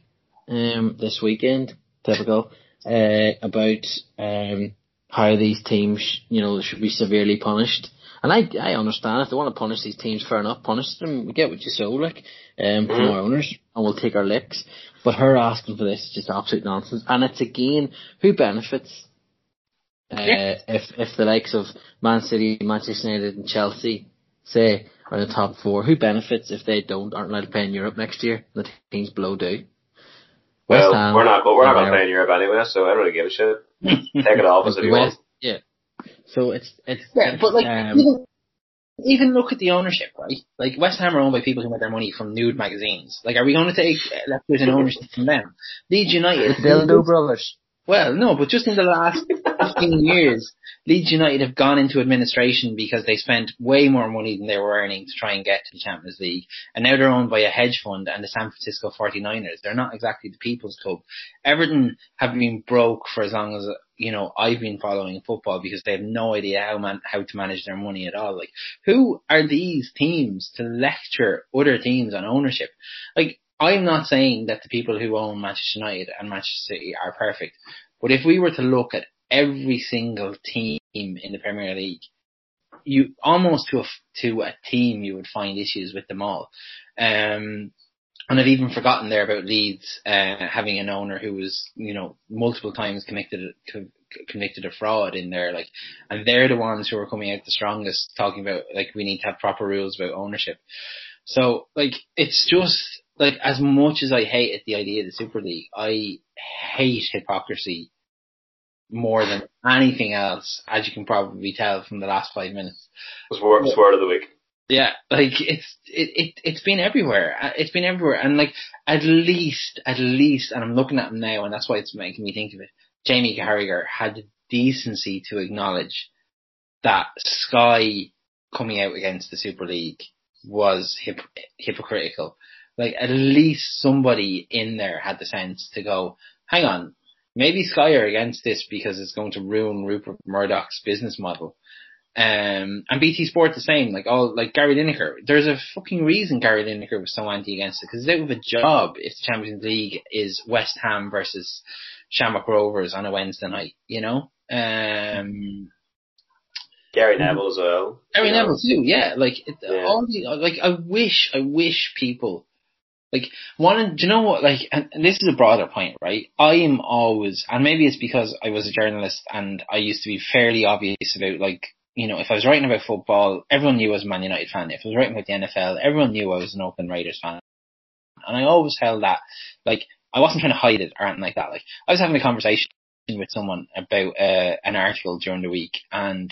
um, this weekend, typical, uh, about um, how these teams, you know, should be severely punished. And I, I understand if they want to punish these teams, fair enough, punish them. We get what you sow, like, um, from our owners, and we'll take our licks. But her asking for this is just absolute nonsense. And it's again, who benefits? Uh, yeah. if, if the likes of Man City, Manchester United and Chelsea, say, are in the top four, who benefits if they don't, aren't allowed to play in Europe next year? The teams below do. Well, Ham, we're not, but we're not going to play in Europe anyway, so I don't really give a shit. Take it off as if you want. Yeah. So it's, it's, yeah, but like, um, even look at the ownership, right? Like West Ham are owned by people who make their money from nude magazines. Like, are we going to take leftovers and ownership from them? Leeds United, Bildo brothers. Well, no, but just in the last 15 years, Leeds United have gone into administration because they spent way more money than they were earning to try and get to the Champions League. And now they're owned by a hedge fund and the San Francisco 49ers. They're not exactly the people's club. Everton have been broke for as long as, you know, I've been following football because they have no idea how man, how to manage their money at all. Like, who are these teams to lecture other teams on ownership? Like, I'm not saying that the people who own Manchester United and Manchester City are perfect, but if we were to look at every single team in the Premier League, you almost to a, to a team you would find issues with them all. Um, and I've even forgotten there about Leeds uh, having an owner who was, you know, multiple times convicted convicted of fraud in there, like, and they're the ones who are coming out the strongest, talking about like we need to have proper rules about ownership. So like it's just like as much as I hate the idea of the Super League, I hate hypocrisy more than anything else, as you can probably tell from the last five minutes. It's word, it's word of the week. Yeah, like it's it, it it's been everywhere. It's been everywhere, and like at least at least, and I'm looking at him now, and that's why it's making me think of it. Jamie Carragher had the decency to acknowledge that Sky coming out against the Super League was hip- hypocritical. Like at least somebody in there had the sense to go, hang on, maybe Sky are against this because it's going to ruin Rupert Murdoch's business model. Um, and BT Sport the same, like all, like Gary Lineker. There's a fucking reason Gary Lineker was so anti against it, because they have a job if the Champions League is West Ham versus Shamrock Rovers on a Wednesday night, you know? Um, Gary Neville as well. Gary. Neville too, yeah. Like it, Yeah. all the like, I wish, I wish people like one. Do you know what? Like, and, and this is a broader point, right? I am always, and maybe it's because I was a journalist and I used to be fairly obvious about like, you know, if I was writing about football, everyone knew I was a Man United fan. If I was writing about the NFL, everyone knew I was an Oakland Raiders fan. And I always held that, like, I wasn't trying to hide it or anything like that. Like, I was having a conversation with someone about uh, an article during the week and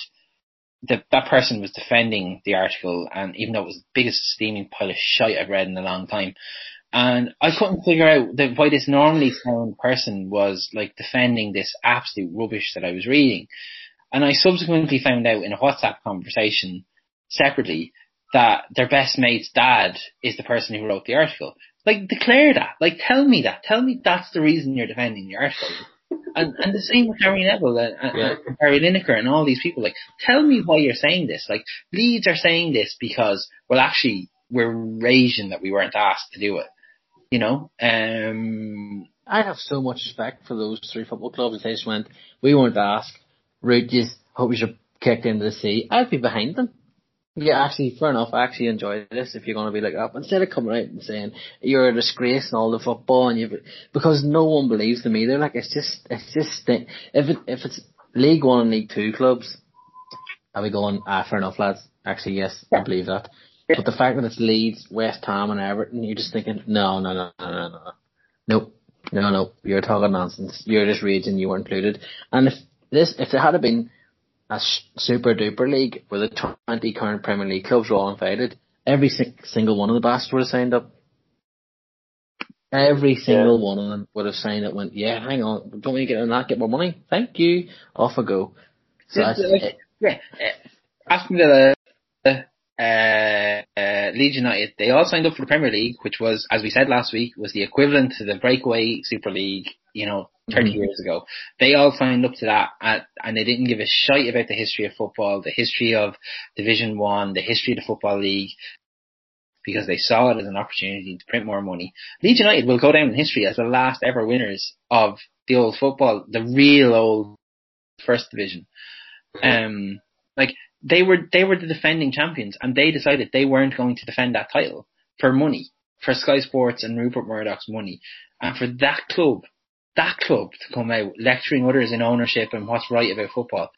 the, that person was defending the article and even though it was the biggest steaming pile of shite I've read in a long time. And I couldn't figure out that why this normally sound person was like defending this absolute rubbish that I was reading. And I subsequently found out in a WhatsApp conversation separately that their best mate's dad is the person who wrote the article. Like declare that. Like tell me that. Tell me that's the reason you're defending the article. And and the same with Harry Neville and, and, Yeah. Uh, and Gary Lineker and all these people. Like tell me why you're saying this. Like Leeds are saying this because well actually we're raging that we weren't asked to do it. You know? Um I have so much respect for those three football clubs. They just went, we weren't asked. Root just hope you should kicked into the sea. I'd be behind them. Yeah, actually, fair enough. I actually enjoy this if you're going to be like that. But instead of coming out and saying you're a disgrace and all the football and you, because no one believes them either. Like it's just, it's just if it if it's League One and League Two clubs, are we going? Ah, fair enough, lads. Actually, yes, I believe that. But the fact that it's Leeds, West Ham, and Everton, you're just thinking, no, no, no, no, no, no, nope, no, no, no you're talking nonsense. You're just raging. You were included. And if this, if there had been a super duper league where the 20 current Premier League clubs were all invited, every si- single one of the bastards would have signed up. Every single one of them would have signed up. Went, yeah, hang on, don't we get on that? Get more money? Thank you. Off I go. So Yeah, that's it. Yeah, uh, Aston Villa, uh, uh, Leeds United, they all signed up for the Premier League, which was, as we said last week, was the equivalent to the breakaway Super League, you know, 30 Mhm. years ago. They all signed up to that, uh, and they didn't give a shite about the history of football, the history of Division One, the history of the Football League, because they saw it as an opportunity to print more money. Leeds United will go down in history as the last ever winners of the old football, the real old First Division. Um, like they were they were the defending champions, and they decided they weren't going to defend that title for money, for Sky Sports and Rupert Murdoch's money, and for that club, that club to come out lecturing others in ownership and what's right about football,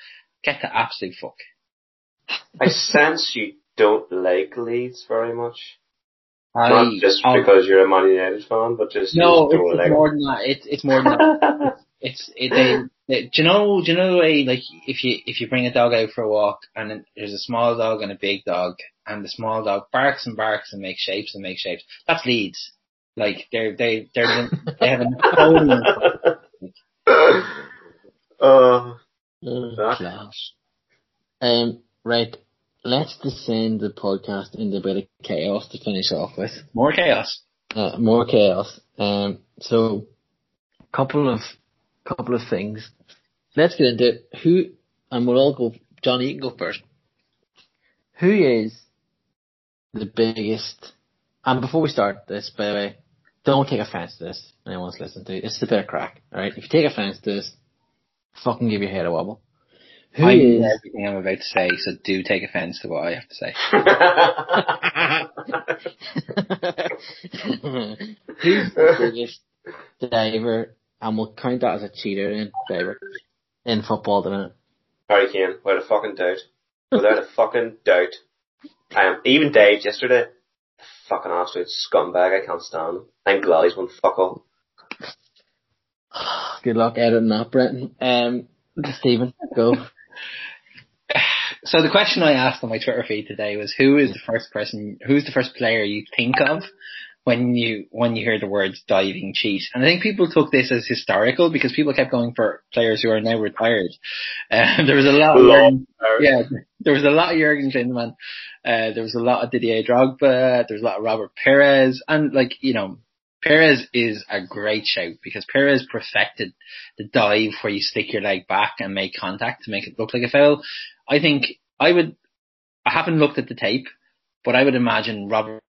get the absolute fuck. I sense you don't like Leeds very much. I, Not just I'll- because you're a Man United fan, but just no, it's, it's more than that. It's it's more than that. It's it, they, they. Do you know? Do you know the way like if you if you bring a dog out for a walk and there's a small dog and a big dog and the small dog barks and barks and makes shapes and makes shapes. That's Leeds. Like they're they they're they have a Napoleon. uh, Oh, That- Um, right. Let's descend the podcast into a bit of chaos to finish off with. more chaos. Uh, more chaos. Um, so, a couple of couple of things. Let's get into it. Who, and we'll all go. Johnny, you can go first. Who is the biggest? And before we start this, by the way, don't take offense to this. Anyone's listening to it. It's a bit of crack. All right. If you take offense to this, fucking give your head a wobble. Who I is... everything I'm about to say, so do take offence to what I have to say. Who's the biggest diver, and we'll count that as a cheater in diver in football at the minute? Harry Kane, without a fucking doubt. Without a fucking doubt. Um, even Dave yesterday, fucking absolute scumbag, I can't stand him. I'm glad he's won fuck all. Good luck editing that, Brenton. Um, Stephen, go. So the question I asked on my Twitter feed today was, who is the first person, who's the first player you think of when you when you hear the words diving cheat. And I think people took this as historical because people kept going for players who are now retired. Um, there was a lot of yeah, there was a lot of Jurgen Klinsmann. Uh, there was a lot of Didier Drogba. There was a lot of Robert Pires, and like you know, Pires is a great shout because Pires perfected the dive where you stick your leg back and make contact to make it look like a foul. I think I would. I haven't looked at the tape, but I would imagine Robert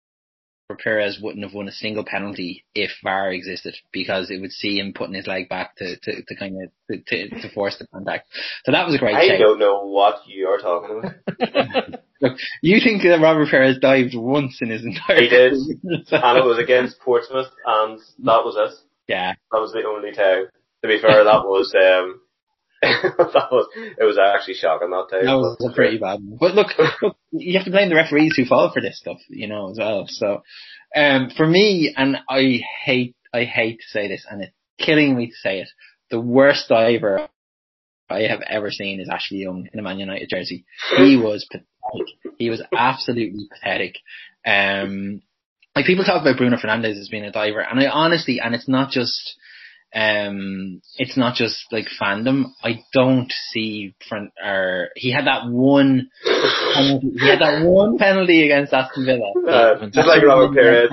Pires wouldn't have won a single penalty if VAR existed because it would see him putting his leg back to, to, to kind of to, to, force the contact. So that was a great. I don't know what you're talking about. Look, you think that Robert Pires dived once in his entire He did, and it was against Portsmouth, and that was it. Yeah, that was the only time. To be fair, that was um, that was it was actually shocking that time. That was a pretty bad one. But look, look, you have to blame the referees who fall for this stuff, you know, as well. So, um, for me, and I hate, I hate to say this, and it's killing me to say it, the worst diver I have ever seen is Ashley Young in a Man United jersey. He was pathetic. He was absolutely pathetic. Um, like people talk about Bruno Fernandes as being a diver, and I honestly, and it's not just um, it's not just like fandom. I don't see front or he had that one penalty, he had that one penalty against Aston Villa. Uh, just like Robert Pires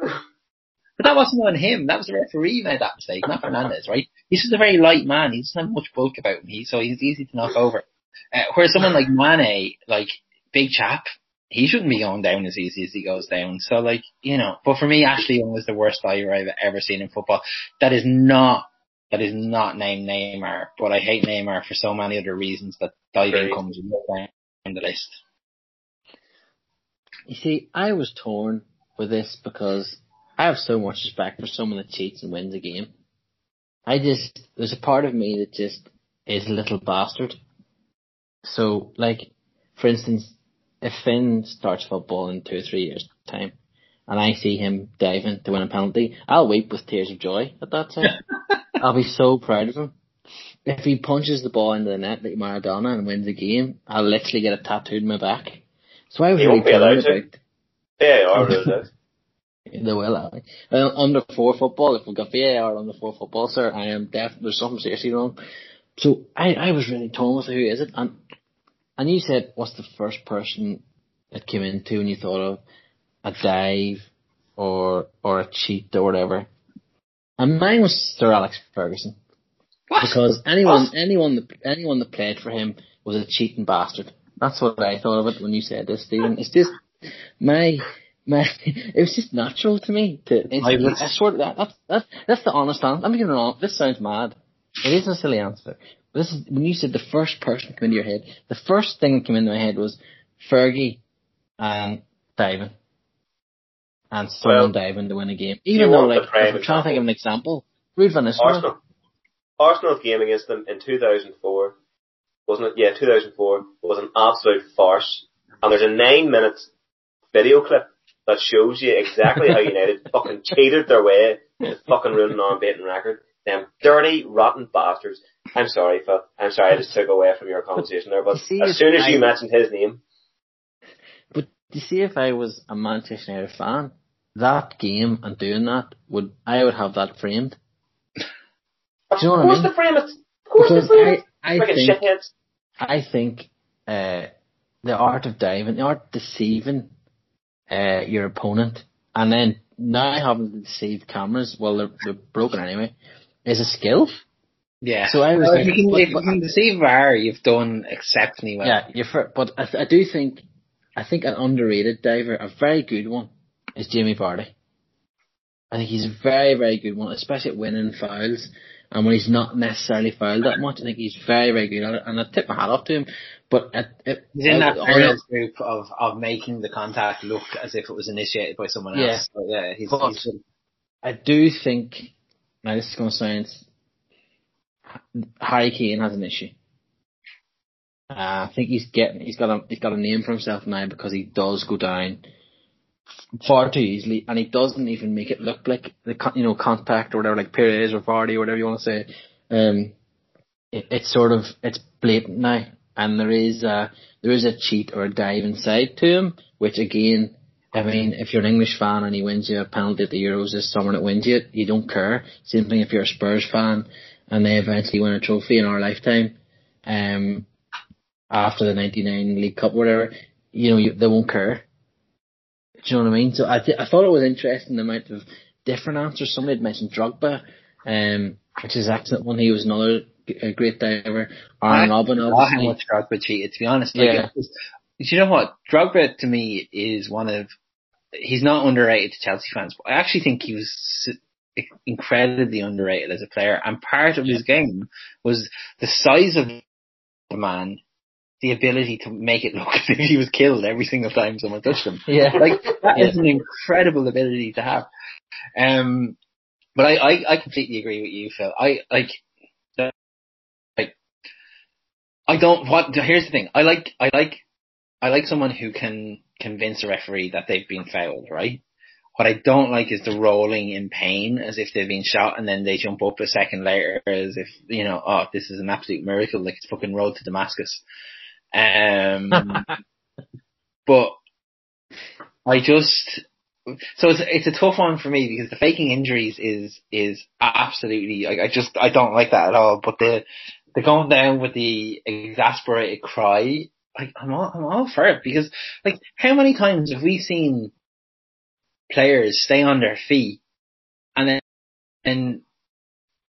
But that wasn't on him. That was the referee made that mistake, not Fernandes, right? He's just a very light man. He doesn't have much bulk about him. He, so he's easy to knock over. Uh, whereas someone like Mane, like big chap, he shouldn't be going down as easy as he goes down. So like, you know, but for me, Ashley Young was the worst diver I've ever seen in football. That is not, that is not named Neymar, but I hate Neymar for so many other reasons that diving comes down the list. You see, I was torn with this because I have so much respect for someone that cheats and wins a game. I just, there's a part of me that just is a little bastard. So, like, for instance, if Finn starts football in two or three years' time, and I see him diving to win a penalty, I'll weep with tears of joy at that time. I'll be so proud of him. If he punches the ball into the net like Maradona and wins the game, I'll literally get it tattooed on my back. So I was he really proud about. Yeah, I really do. They will. Uh, under four football, if we got VAR under four football, sir, I am definitely there's something seriously wrong. So I, I was really torn with who is it, and and you said, what's the first person that came into and you thought of a dive or or a cheat or whatever? And mine was Sir Alex Ferguson. What? Because anyone what? anyone that anyone that played for him was a cheating bastard. That's what I thought of it when you said this, Stephen. It's just my my it was just natural to me to I, I swear that that's that's that's the honest answer. I'm being wrong. This sounds mad. It isn't a silly answer. This is when you said the first person came into your head. The first thing that came into my head was Fergie and diving, and someone well, diving to win a game. Even though, like, if we're trying to think of an example, Ruud van Nistelrooy. Arsenal, Arsenal's game against them in 2004, wasn't it? Yeah, 2004 was an absolute farce. And there's a nine minute video clip that shows you exactly how United fucking cheated their way to fucking ruining an unbeaten record. Them dirty, rotten bastards. I'm sorry, Phil. I'm sorry I just took away from your conversation there, but as soon as I, you mentioned his name. But you see, if I was a Manchester United fan, that game and doing that would I would have that framed. Of you know course I mean? the frame it. Of course because the frame I, I think, shitheads. I think uh, the art of diving, the art of deceiving uh, your opponent, and then now having to deceive cameras, well, they're, they're broken anyway is a skill. Yeah. So I was. Well, if, you can, but, if you can deceive VAR, you've done exceptionally well. Yeah, you're for, but I, I do think, I think an underrated diver, a very good one, is Jamie Vardy. I think he's a very, very good one, especially at winning fouls. And when he's not necessarily fouled that much, I think he's very, very good at it. And I tip my hat off to him. But at, at, he's in that Ireland group of, of making the contact look as if it was initiated by someone else. Yeah, but yeah, he's, but he's I do think now this is going to. Harry Kane has an issue. Uh, I think he's getting he's got a he's got a name for himself now because he does go down far too easily, and he doesn't even make it look like the you know contact or whatever, like Pires or Vardy or whatever you want to say. Um, it, it's sort of it's blatant now, and there is a there is a cheat or a dive inside to him, which again I mean, if you're an English fan and he wins you a penalty at the Euros this summer and it wins you, you don't care. Same thing if you're a Spurs fan and they eventually win a trophy in our lifetime, um, after the 99 League Cup whatever, you know, you, they won't care. Do you know what I mean? So I, th- I thought it was interesting the amount of different answers. Somebody had mentioned Drogba, um, which is excellent one. He was another g- great diver. Arjen Robben, Oh, how obviously. much Drogba cheated, to be honest. Like, Yeah. You know what? Drogba to me is one of, he's not underrated to Chelsea fans, but I actually think he was incredibly underrated as a player. And part of his game was the size of the man, the ability to make it look as if he was killed every single time someone touched him. Yeah. Like that is Yeah. an incredible ability to have. Um, but I, I, I completely agree with you, Phil. I like, like, I don't. What here's the thing. I like, I like, I like someone who can convince a referee that they've been fouled, right? What I don't like is the rolling in pain as if they've been shot and then they jump up a second later as if, you know, oh, this is an absolute miracle, like it's fucking road to Damascus. Um, but I just so it's it's a tough one for me because the faking injuries is is absolutely like I just I don't like that at all. But the the going down with the exasperated cry, like I'm all I'm all for it because like how many times have we seen players stay on their feet and then and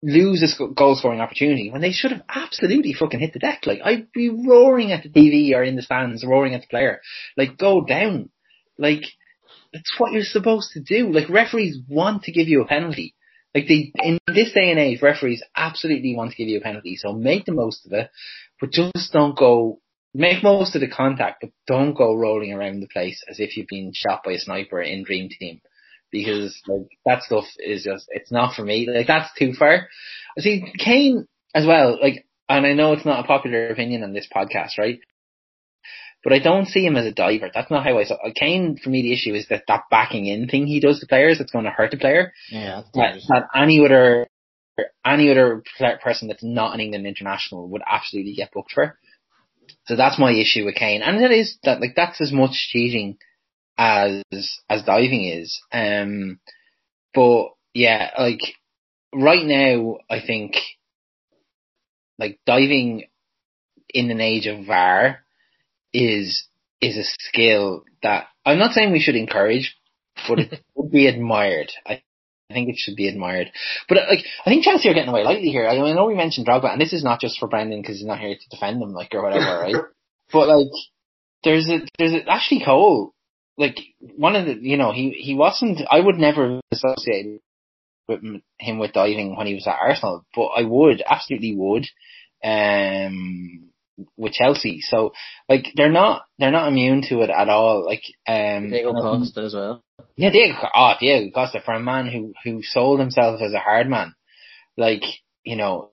lose sc- goal scoring opportunity when they should have absolutely fucking hit the deck. Like I'd be roaring at the TV or in the stands, roaring at the player. Like go down. Like it's what you're supposed to do. Like referees want to give you a penalty. Like they in this day and age, referees absolutely want to give you a penalty. So make the most of it, but just don't go. Make most of the contact, but don't go rolling around the place as if you've been shot by a sniper in Dream Team because like that stuff is just it's not for me. Like that's too far. I see Kane as well. Like, and I know it's not a popular opinion on this podcast, right? But I don't see him as a diver. That's not how I saw uh, Kane. For me, the issue is that that backing in thing he does to players that's going to hurt the player. Yeah, That, that any other any other person that's not an England international would absolutely get booked for. So that's my issue with Kane, and it is that like that's as much cheating as as diving is. Um, but yeah, like right now, I think like diving in an age of VAR is is a skill that I'm not saying we should encourage, but it would be admired. I I think it should be admired. But like, I think Chelsea are getting away lightly here. I, I know we mentioned Drogba, and this is not just for Brendan because he's not here to defend them, like or whatever, right? But like, there's a there's a, Ashley Cole, like one of the, you know, he he wasn't. I would never associate with him with diving when he was at Arsenal, but I would absolutely would. Um, with Chelsea, so like they're not they're not immune to it at all. Like um, Diego Costa as well. yeah, Diego, oh, Diego Costa, for a man who, who sold himself as a hard man, like, you know,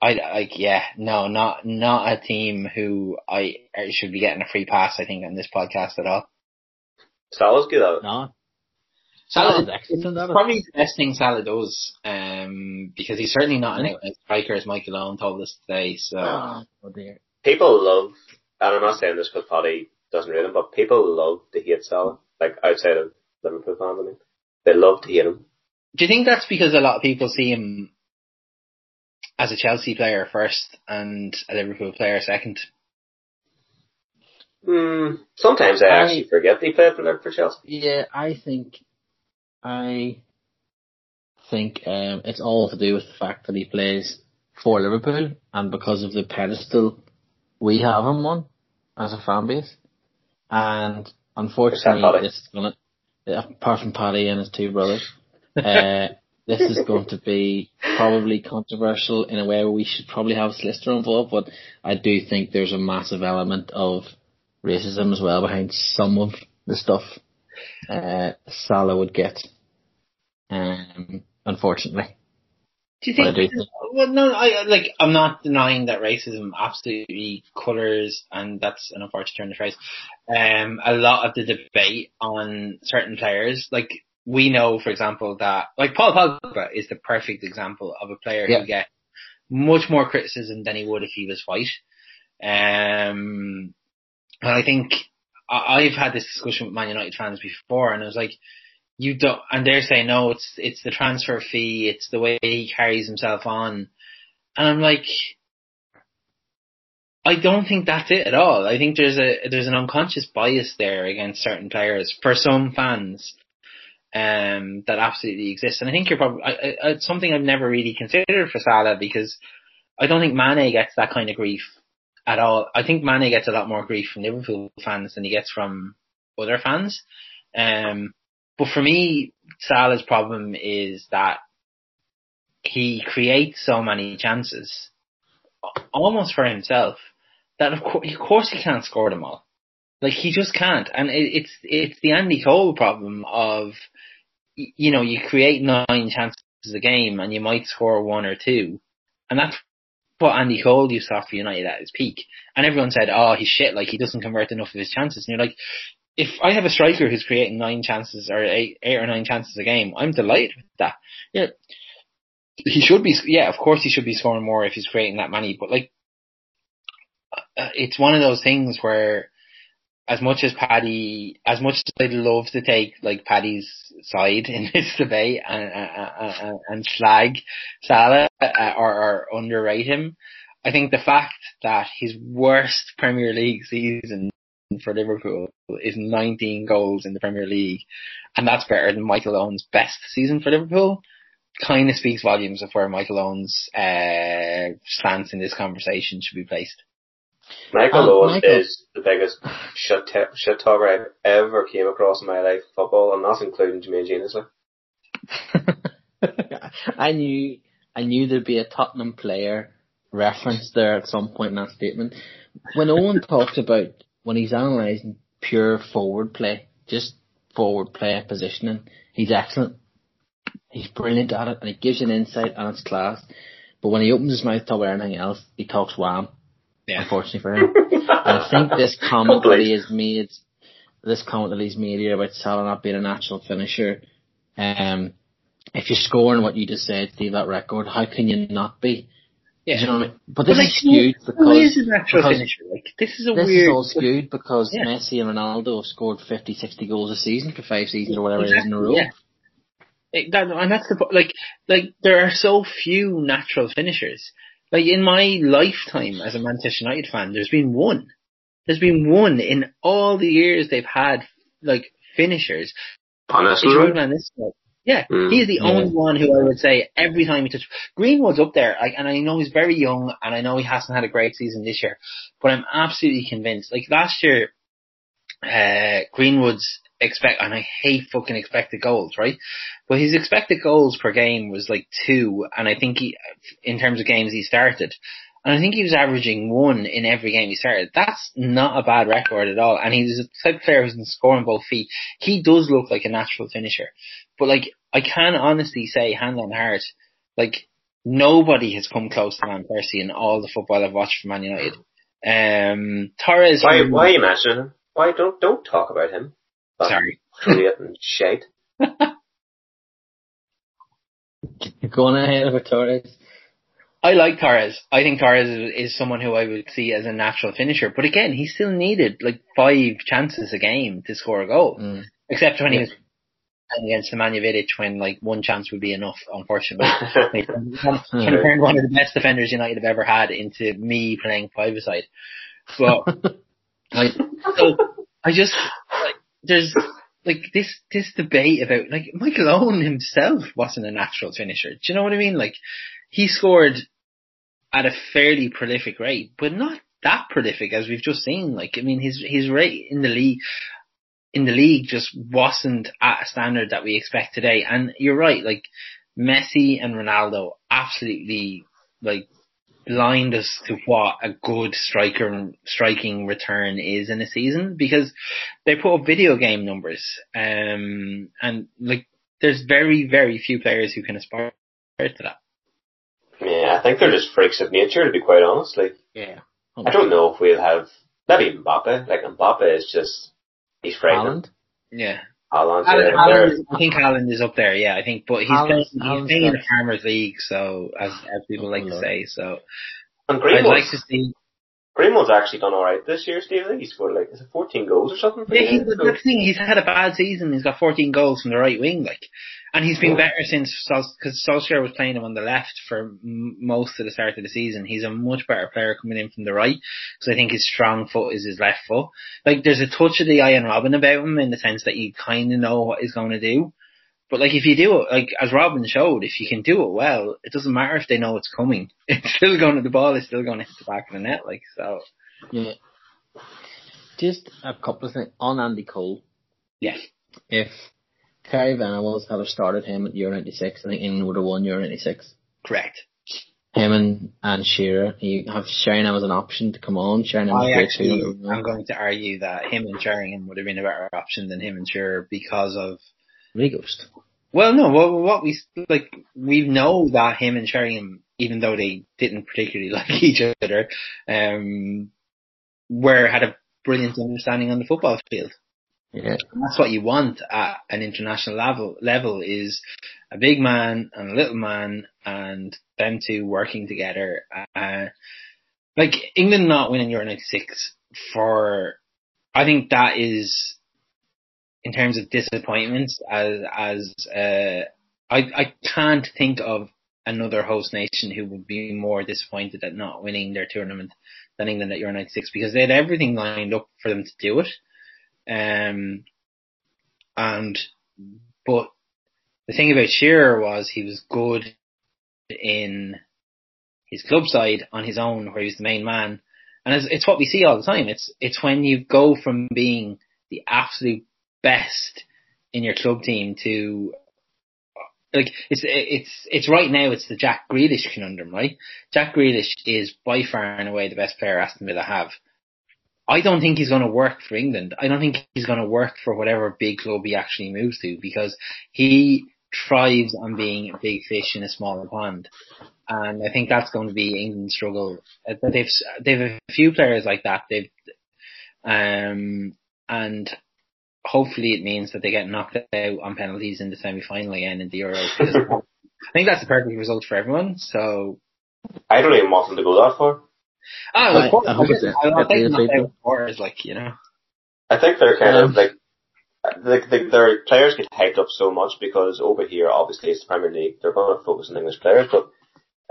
I, like, yeah, no, not, not a team who I, I should be getting a free pass, I think, on this podcast at all. Salah's good at it. No. Salah, Salah's excellent probably the best thing Salah does, um, because he's certainly not an out striker, as Michael Owen told us today, so. Oh dear. People love, and I'm not saying this because Paddy doesn't read him, but people love to hate Salah. Like outside of Liverpool fans, I mean, they love to hate him. Do you think that's because a lot of people see him as a Chelsea player first and a Liverpool player second? Hmm. Sometimes I I- actually forget he played for for Chelsea. Yeah, I think, I think um, it's all to do with the fact that he plays for Liverpool and because of the pedestal we have him on as a fan base. And unfortunately, this is gonna, apart from Paddy and his two brothers, uh, this is going to be probably controversial in a way where we should probably have Slister involved, but I do think there's a massive element of racism as well behind some of the stuff uh, Salah would get. Um, unfortunately, Do you think? do think- Well, no, I like. I'm not denying that racism absolutely colours, and that's an unfortunate turn of phrase. Um, a lot of the debate on certain players, like we know, for example, that like Paul Pogba is the perfect example of a player Yeah. who get much more criticism than he would if he was white. Um, and I think I've had this discussion with Man United fans before, and I was like, you don't, and they're saying no, it's it's the transfer fee, it's the way he carries himself on, and I'm like, I don't think that's it at all. I think there's a there's an unconscious bias there against certain players for some fans, um, that absolutely exists. And I think you're probably I, I, it's something I've never really considered for Salah because I don't think Mane gets that kind of grief at all. I think Mane gets a lot more grief from Liverpool fans than he gets from other fans. Um, but for me, Salah's problem is that he creates so many chances, almost for himself, that of course, of course he can't score them all. Like he just can't, and it, it's it's the Andy Cole problem of, you know, you create nine chances a game and you might score one or two, and that's what Andy Cole used to have United at his peak. And everyone said, "Oh, he's shit. Like he doesn't convert enough of his chances." And you're like, if I have a striker who's creating nine chances or eight, eight or nine chances a game, I'm delighted with that. Yeah, he should be. Yeah, of course he should be scoring more if he's creating that many. But like, uh, it's one of those things where as much as Paddy, as much as I'd love to take like Paddy's side in this debate and and, and slag Salah uh, or, or underrate him, I think the fact that his worst Premier League season for Liverpool is 19 goals in the Premier League, and that's better than Michael Owen's best season for Liverpool. Kind of speaks volumes of where Michael Owen's uh, stance in this conversation should be placed. Michael um, Owen Michael. is the biggest shit, t- shit talker I've ever came across in my life football, and that's including Jermaine Jenas. I knew, I knew there'd be a Tottenham player referenced there at some point in that statement. When Owen talks about when he's analysing pure forward play, just forward play positioning, he's excellent. He's brilliant at it, and he gives you an insight, and it's class. But when he opens his mouth to anything else, he talks wham. Yeah. Unfortunately for him. I think this comment that he has made, this comment that he's made here about Salah not being a natural finisher, um, if you're scoring what you just said, Steve, that record, how can you not be? Yeah. You know what I mean? But this like, is skewed because, is natural because finisher? Like, this is a this weird. is all skewed because yeah. Messi and Ronaldo have scored 50, 60 goals a season for five seasons or whatever exactly, it is in a row. Yeah. It, that, and that's the like like there are so few natural finishers. Like in my lifetime as a Manchester United fan, there's been one. There's been one in all the years they've had like finishers. Honestly, yeah, mm, he's the yeah. only one who I would say every time he touches Greenwood's up there, like, and I know he's very young, and I know he hasn't had a great season this year, but I'm absolutely convinced. Like last year, uh, Greenwood's expect, and I hate fucking expected goals, right? But his expected goals per game was like two, and I think he, in terms of games he started, and I think he was averaging one in every game he started. That's not a bad record at all. And he's a type of player who's score scoring both feet. He does look like a natural finisher. But like, I can honestly say, hand on heart, like, nobody has come close to Van Persie in all the football I've watched from Man United. Um, Torres. Why, why are you mentioning him? Why don't, don't talk about him? Sorry. Juliet and shite. Going ahead of Torres. I like Torres. I think Torres is, is, someone who I would see as a natural finisher. But again, he still needed like five chances a game to score a goal. Mm. Except when yeah. he was against Nemanja Vidic when like one chance would be enough, unfortunately. he turned one of the best defenders United have ever had into me playing five aside. But like, so I just like there's like this this debate about like Michael Owen himself wasn't a natural finisher. Do you know what I mean? Like he scored at a fairly prolific rate, but not that prolific as we've just seen. Like I mean his his rate in the league in the league just wasn't at a standard that we expect today. And you're right, like Messi and Ronaldo absolutely like blind us to what a good striker striking return is in a season because they put up video game numbers. Um, and like there's very, very few players who can aspire to that. Yeah, I think they're just freaks of nature to be quite honest. Like, yeah, I don't know if we'll have maybe Mbappe. Like Mbappe is just he's frightening. Yeah. Haaland, Haaland, I think Haaland is up there, yeah, I think, but he's playing, he's playing in the Farmers League, so, as, as people like to say, so. And I'd like to see. Greenwood's actually done alright this year, Steve. I think he scored like, is it 14 goals or something? Yeah, he's, that's the thing. He's had a bad season. He's got 14 goals from the right wing, like, and he's been better since because Solskjaer was playing him on the left for m- most of the start of the season. He's a much better player coming in from the right because I think his strong foot is his left foot. Like, there's a touch of the Arjen Robben about him in the sense that you kind of know what he's going to do. But like if you do it, like as Robben showed, if you can do it well, it doesn't matter if they know it's coming. It's still going to the ball is still going to hit the back of the net. Like so, Yeah. Just a couple of things on Andy Cole. yeah, If Terry Venables had started him at Euro 96, I think England would have won Euro 96. correct. Him and, and Shearer. You have Sheringham as an option to come on. Sheringham I actually. I'm going to argue that him and Sheringham would have been a better option than him and Shearer because of Reghost. Well, no, what, what we like, we know that him and Sheringham, even though they didn't particularly like each other, um, were had a brilliant understanding on the football field. Yeah. And that's what you want at an international level. Level is a big man and a little man, and them two working together. Uh, like England not winning Euro '96 for, I think that is in terms of disappointments as as uh, I I can't think of another host nation who would be more disappointed at not winning their tournament than England at Euro '96 because they had everything lined up for them to do it. Um, and but the thing about Shearer was he was good in his club side on his own, where he was the main man, and it's, it's what we see all the time. It's it's when you go from being the absolute best in your club team to like it's it's it's right now it's the Jack Grealish conundrum, right? Jack Grealish is by far and away the best player Aston Villa have. I don't think he's going to work for England. I don't think he's going to work for whatever big club he actually moves to because he thrives on being a big fish in a small pond. And I think that's going to be England's struggle. Uh, They've they've a few players like that. They've um and hopefully it means that they get knocked out on penalties in the semi final again in the Euros. I think that's the perfect result for everyone. So I don't even want them to go that far. oh, I- of course, I hope it's a- I'll at take least knocked they do. out like you know. I think they're kind Um, of like, the, the, their players get hyped up so much because over here, obviously, it's the Premier League. They're going to focus on English players, but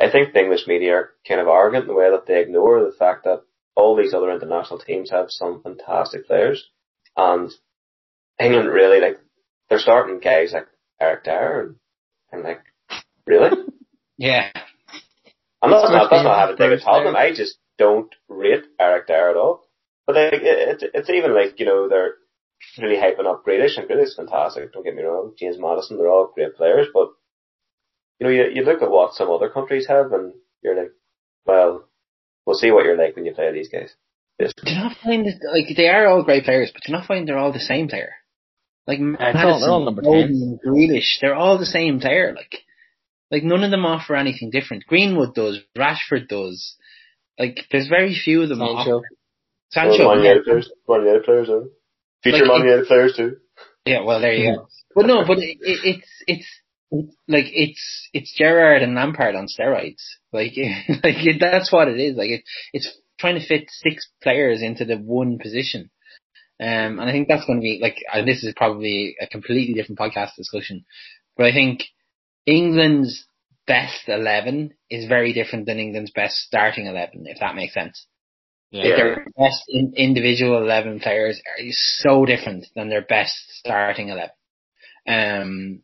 I think the English media are kind of arrogant in the way that they ignore the fact that all these other international teams have some fantastic players, and England really like they're starting guys like Eric Dier and, and like really. Yeah, I'm not, not, that's not having David first Tottenham. I just don't rate Eric Dier at all. But like, it, it's it's even like, you know, they're really hyping up Grealish and Grealish is fantastic, don't get me wrong. James Maddison, they're all great players, but you know, you, you look at what some other countries have and you're like, well, we'll see what you're like when you play these guys. Yes. do you not find that like they are all great players, but do you not find they're all the same player? Like it's all- they're all number Foden, Grealish, they're all the same player. Like, like none of them offer anything different. Greenwood does, Rashford does. Like, there's very few of them. Sancho. offer- Sancho, Well, Man yeah. United players, Man United players, are. Future Like, Man United players too. Yeah, well, there you go. But no, but it, it, it's it's it's like it's it's Gerrard and Lampard on steroids. Like like it, that's what it is. Like it, it's trying to fit six players into the one position. Um, and I think that's going to be like and this is probably a completely different podcast discussion, but I think England's best eleven is very different than England's best starting eleven, if that makes sense. Like Yeah. their best in, individual eleven players are so different than their best starting eleven. Um,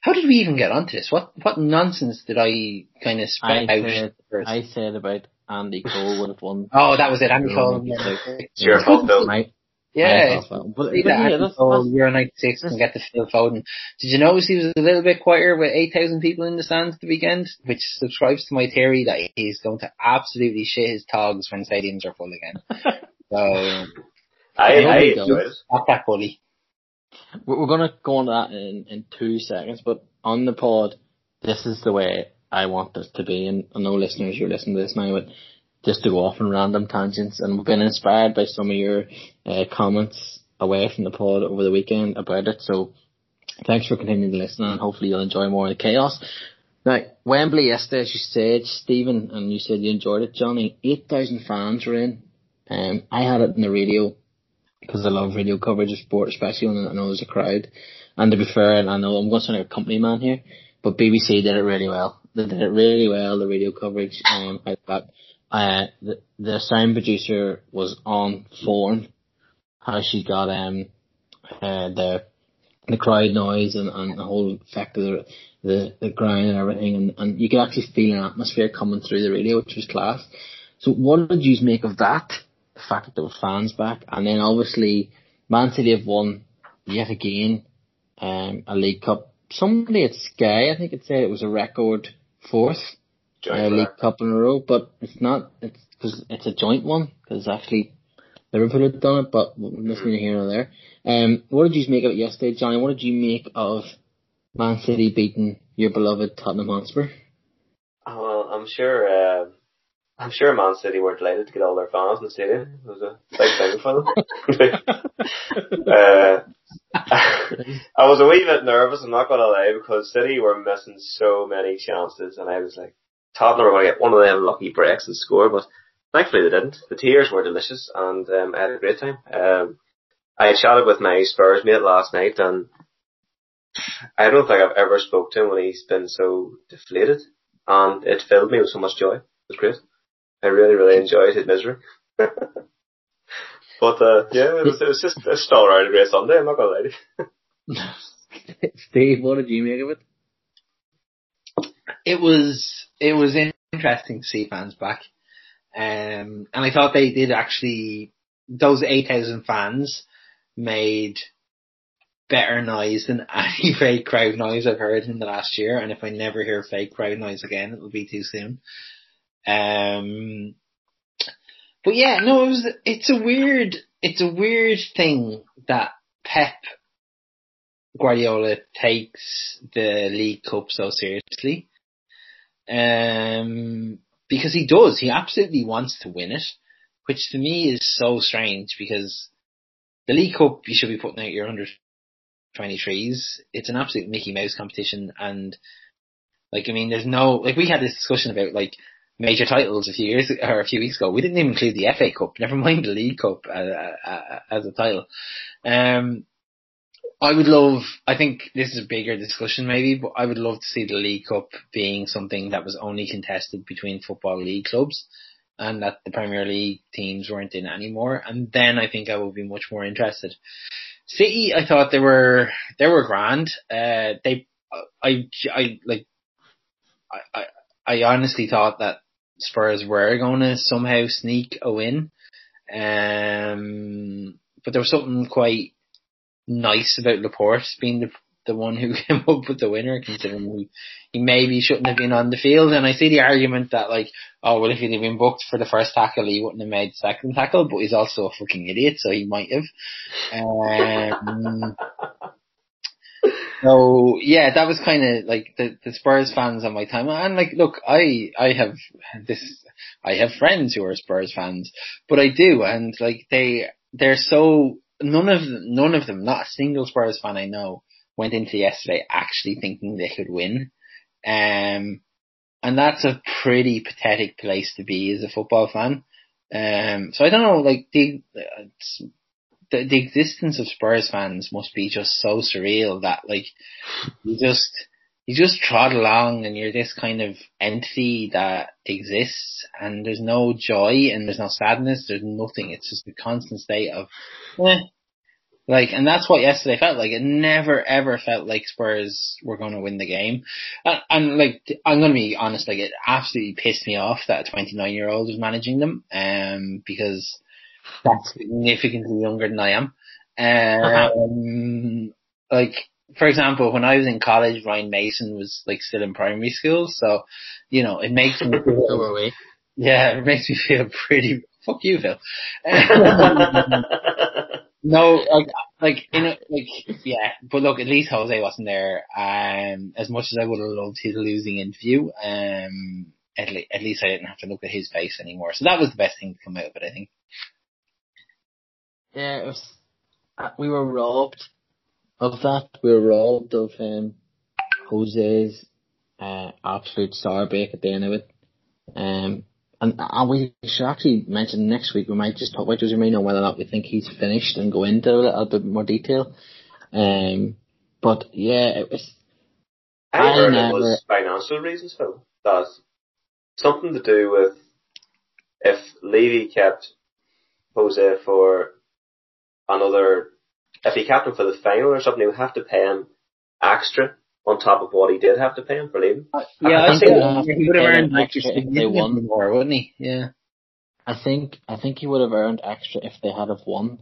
how did we even get onto this? What what nonsense did I kind of I spout out? said. I said about Andy Cole would have won. oh, that was it. Andy Cole. maybe. It's your fault, Bill. My, Yeah, my it's fault. But, but See that yeah, Andy that's, that's, Euro 96 and get the Phil Foden. Did you notice he was a little bit quieter with 8,000 people in the stands at the weekend? Which subscribes to my theory that he's going to absolutely shit his togs when stadiums are full again. so, I, I hope I he enjoy it. not that bully. we're we're gonna go on that in, in two seconds, but on the pod, this is the way I want this to be, and I know listeners, you're listening to this now, but just to go off on random tangents, and we've been inspired by some of your uh, comments away from the pod over the weekend about it, so thanks for continuing to listen, and hopefully you'll enjoy more of the chaos. Now, Wembley yesterday, as you said, Stephen, and you said you enjoyed it, Johnny, 8,000 fans were in. Um, I had it in the radio because I love radio coverage of sport, especially when I know there's a crowd. And to be fair, and I know I'm going to sound like a company man here, but BBC did it really well. They did it really well, the radio coverage. Um, I thought, uh, the, the sound producer was on form. How she got, um, uh, the, the crowd noise and, and the whole effect of the, the, the ground and everything. And, and you could actually feel an atmosphere coming through the radio, which was class. So what did you make of that? The fact that there were fans back. And then obviously, Man City have won yet again, um, a League Cup. Somebody at Sky, I think it said it was a record fourth uh, League Cup in a row, but it's not. It's because it's a joint one. Because actually, Liverpool had done it, but that's neither here nor there. Um, what did you make of it yesterday, Johnny? What did you make of Man City beating your beloved Tottenham Hotspur? Oh, well, I'm sure. Uh, I'm sure Man City were delighted to get all their fans in the stadium. It was a big thing for them. uh, I was a wee bit nervous. I'm not gonna lie because City were missing so many chances, and I was like, Tottenham were going to get one of them lucky breaks and score, but thankfully they didn't. The tears were delicious, and um, I had a great time. Um, I had chatted with my Spurs mate last night, and I don't think I've ever spoke to him when he's been so deflated, and it filled me with so much joy. It was great. I really, really enjoyed his misery. but uh, yeah, it was, it was just a still around a great Sunday. I'm not gonna lie to you. Steve, what did you make of it? It was it was interesting to see fans back, um, and I thought they did actually. Those eight thousand fans made better noise than any fake crowd noise I've heard in the last year. And if I never hear fake crowd noise again, it will be too soon. Um, but yeah, no, it was, it's a weird, it's a weird thing that Pep Guardiola takes the League Cup so seriously. Um, because he does, he absolutely wants to win it, which to me is so strange because the League Cup, you should be putting out your under 23s. It's an absolute Mickey Mouse competition and like, I mean, there's no, like we had this discussion about like major titles a few years or a few weeks ago. We didn't even include the FA Cup, never mind the League Cup uh, uh, uh, as a title. Um, I would love, I think this is a bigger discussion maybe, but I would love to see the League Cup being something that was only contested between football league clubs and that the Premier League teams weren't in anymore. And then I think I would be much more interested. City, I thought they were they were grand. Uh, they, I, I like, I, I, I honestly thought that Spurs were going to somehow sneak a win. Um, but there was something quite nice about Laporte being the the one who came up with the winner, considering he, he maybe shouldn't have been on the field. And I see the argument that like, oh well, if he'd have been booked for the first tackle, he wouldn't have made the second tackle. But he's also a fucking idiot, so he might have. Um, so yeah, that was kind of like the the Spurs fans on my time. And like, look, I I have this, I have friends who are Spurs fans, but I do, and like they they're so none of them, none of them, not a single Spurs fan I know went into yesterday actually thinking they could win. Um, and that's a pretty pathetic place to be as a football fan. Um, so I don't know, like the, the, the existence of Spurs fans must be just so surreal that like you just, you just trot along and you're this kind of entity that exists and there's no joy and there's no sadness, there's nothing. It's just a constant state of, eh, like, and that's what yesterday felt like. It never ever felt like Spurs were going to win the game. And, and like, I'm going to be honest, like, it absolutely pissed me off that a 29 year old was managing them, um, because that's significantly younger than I am. Um, like, for example, when I was in college, Ryan Mason was like still in primary school, so, you know, it makes me feel, so were we. yeah, it makes me feel pretty, fuck you, Phil. No, like, like, in a, like, yeah, but look, at least Jose wasn't there. Um, as much as I would have loved his losing interview, um, at, le- at least I didn't have to look at his face anymore. So that was the best thing to come out of it, I think. Yeah, it was, uh, we were robbed of that. We were robbed of, um, Jose's, uh, absolute sour break at the end of it. Um, and, and we should actually mention next week we might just talk about Jose Mourinho whether or not we think he's finished and go into a little bit more detail. Um, but yeah, it was. I I heard never- it was financial reasons, Phil. That something to do with if Levy kept Jose for another, if he kept him for the final or something, he would have to pay him extra on top of what he did have to pay him for leaving. Uh, yeah, I I think think he would have earned extra if they significantly won. more, wouldn't he? Yeah. I think I think he would have earned extra if they had have won.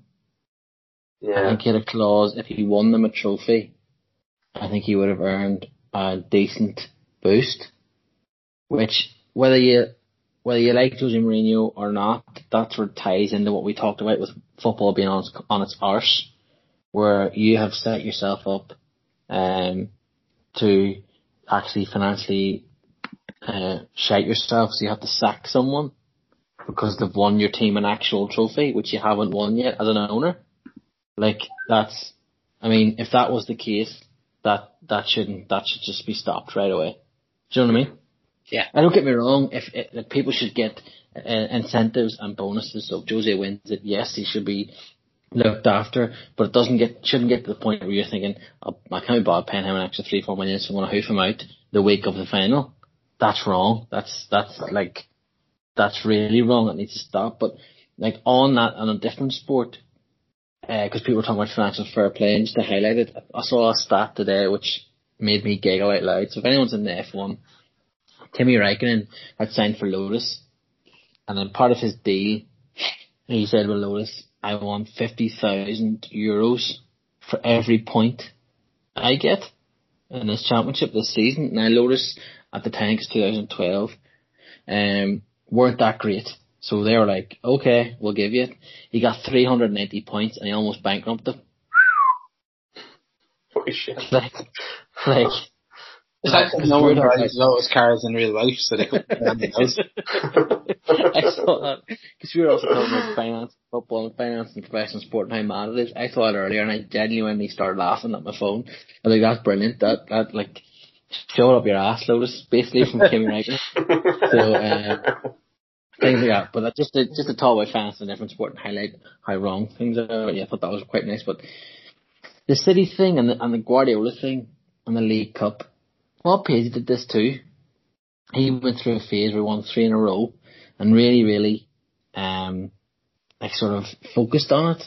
Yeah. I Yeah. think he had a clause if he won them a trophy. I think he would have earned a decent boost. Which whether you whether you like Jose Mourinho or not, that sort of ties into what we talked about with football being on its, on its arse, where you have set yourself up um, to actually financially uh, shite yourself, so you have to sack someone because they've won your team an actual trophy, which you haven't won yet as an owner. Like that's, I mean, if that was the case, that that shouldn't that should just be stopped right away. Do you know what I mean? Yeah. I don't get me wrong. If, if like, people should get uh, incentives and bonuses, so if Jose wins it, yes, he should be looked after, but it doesn't get shouldn't get to the point where you're thinking, oh, I can't be bothered paying him an extra three four million, so I'm going to hoof him out the week of the final. That's wrong. That's that's like that's really wrong. It needs to stop. But like on that on a different sport, uh, because people were talking about financial fair play, and just to highlight it, I saw a stat today which made me giggle out loud. So if anyone's in the F1, Kimi Raikkonen had signed for Lotus, and then part of his deal, he said with Lotus, I want fifty thousand euros for every point I get in this championship this season. Now Lotus at the time, 'cause 2012, um, weren't that great. So they were like, okay, we'll give you it. He got 390 points and he almost bankrupted them. Holy shit. Like, like, It's like no one drives Lotus cars in real life, so they could put it on the house. I saw that because we were also talking about finance, football, and finance, and professional sport, and how mad it is. I saw it earlier, and I genuinely started laughing at my phone. I was like, "That's brilliant! That that like showed up your ass, Lotus, basically from Kimi Raikkonen." So uh, things like that. But that just to, just to talk about finance and different sport and highlight how wrong things are. Yeah, I thought that was quite nice. But the City thing and the and the Guardiola thing and the League Cup. Well, Paisley did this too. He went through a phase where he won three in a row and really, really, um, like sort of focused on it.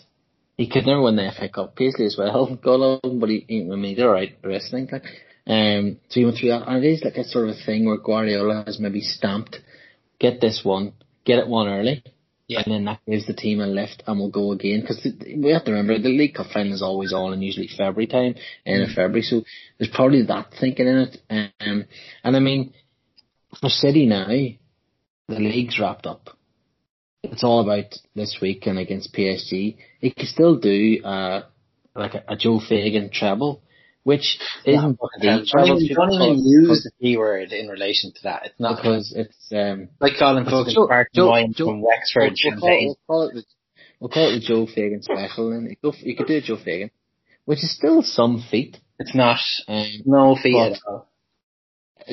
He could never win the FA Cup, Paisley as well, got on, but he, I mean, he did alright the rest, I think. Like, um, so he went through that, and it is like a sort of a thing where Guardiola has maybe stamped, get this one, get it one early, Yeah. and then that gives the team a lift, and we'll go again. Because we have to remember the League Cup final is always on in usually February time, end of February. So there's probably that thinking in it. Um, and I mean, for City now, the league's wrapped up. It's all about this weekend against PSG. He could still do uh, like a, a Joe Fagan treble, which isn't the Don't even, don't even use the P word in relation to that. It's not because it's um, like calling Joe- fucking Park Joe- Joe- from Wexford We'll, we'll, call, champagne. we'll call it the we'll call it the Joe Fagan special, and you, you could do a Joe Fagan, which is still some feat. It's not Um, no fee But- at all.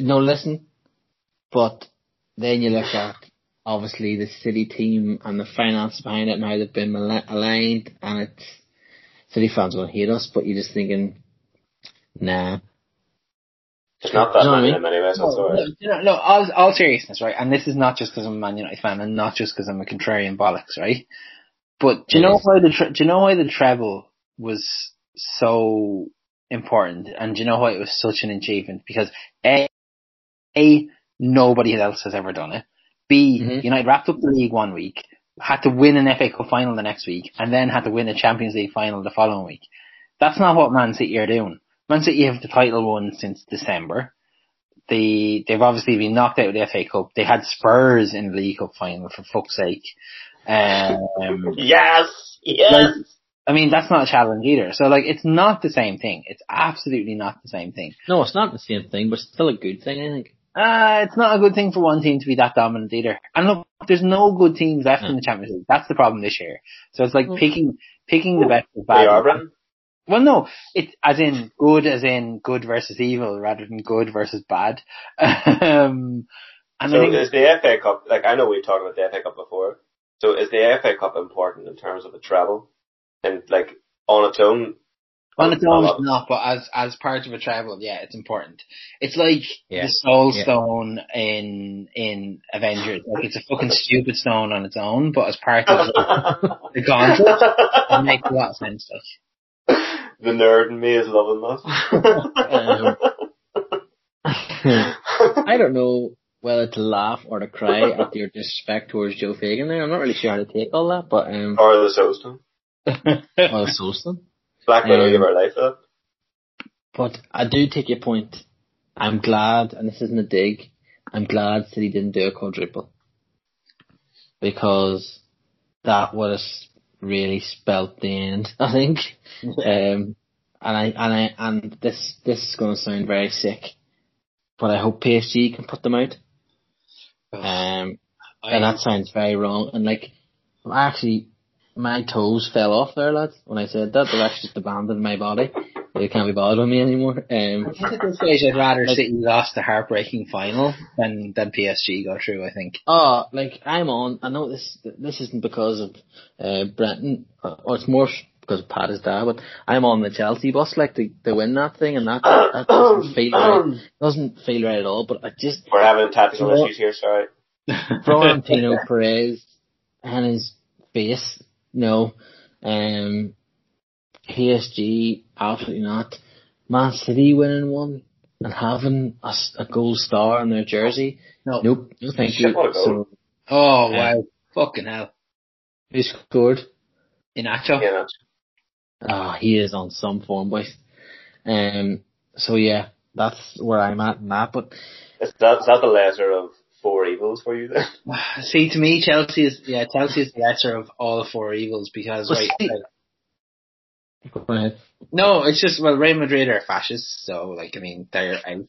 no, listen, but then you look at obviously the city team and the finance behind it and how they've been aligned, and it's city fans will hate us, but you're just thinking, nah, There's not that You know what I many mean? of them anyway, so it's No, alright. no, no, all, all seriousness, right? And this is not just because I'm a Man United fan, and not just because I'm a contrarian bollocks, right? But do you know Yes. why the tre- do you know why the treble was so important, and do you know why it was such an achievement? Because a, a nobody else has ever done it. B Mhm. United wrapped up the league one week, had to win an FA Cup final the next week, and then had to win a Champions League final the following week. That's not what Man City are doing. Man City have the title won since December. They they've obviously been knocked out of the FA Cup. They had Spurs in the League Cup final for fuck's sake. Um, Yes! Yes! I mean that's not a challenge either. So like it's not the same thing. It's absolutely not the same thing. no, it's not the same thing, but it's still a good thing, I think. Uh, it's not a good thing for one team to be that dominant either. And look, there's no good teams left in the Champions League. That's the problem this year. So it's like Mm. picking picking the best of They bad. are, Brendan. Well, no, it's as in good, as in good versus evil, rather than good versus bad. um, and So I think is the FA Cup, like I know we've talked about the FA Cup before, so is the FA Cup important in terms of a treble? And like on its own, on its own it's not, but as as part of a travel, yeah, it's important. It's like Yeah. the Soul Yeah. Stone in in Avengers. Like it's a fucking stupid stone on its own, but as part of the, the gauntlet, it makes a lot of sense. Like. The nerd in me is loving that. I don't know whether to laugh or to cry at your disrespect towards Joe Fagan there. I'm not really sure how to take all that, but um, or the Soulstone. well, Solston. Black Widow Um, gave her life for But I do take your point. I'm glad, and this isn't a dig, I'm glad that he didn't do a quadruple. Because that would have really spelt the end, I think. Um, and I, and I, and this, this is going to sound very sick, but I hope PSG can put them out. Um, and that sounds very wrong. And like, I actually, my toes fell off there, lads, when I said that. They've actually just abandoned my body. They can't be bothered with me anymore. Um, I think at this stage I'd rather City lost the heartbreaking final than than PSG go through. I think. oh, like, I'm on, I know this, this isn't because of, uh, Brenton, or or it's more because of Pat is dad, but I'm on the Chelsea bus, like, to, to win that thing, and that, that doesn't feel right, doesn't feel right at all, but I just, We're having tactical Well- issues here, sorry. Florentino Perez and his face, no. Um, PSG, absolutely not. Man City winning one and having a gold star on their jersey. No. Nope, no thank you. what a goal. So, Oh Yeah. wow! Fucking hell! who scored? Iheanacho. Yeah, that's- Ah, he is on some form, boys. Um, so yeah, that's where I'm at in that, but is that, is that the lesser of four evils for you then? See, to me, Chelsea is yeah, Chelsea is the lesser of all the four evils because Well, right, see- right, go ahead. no, it's just well, Real Madrid are fascists, so like I mean they're out.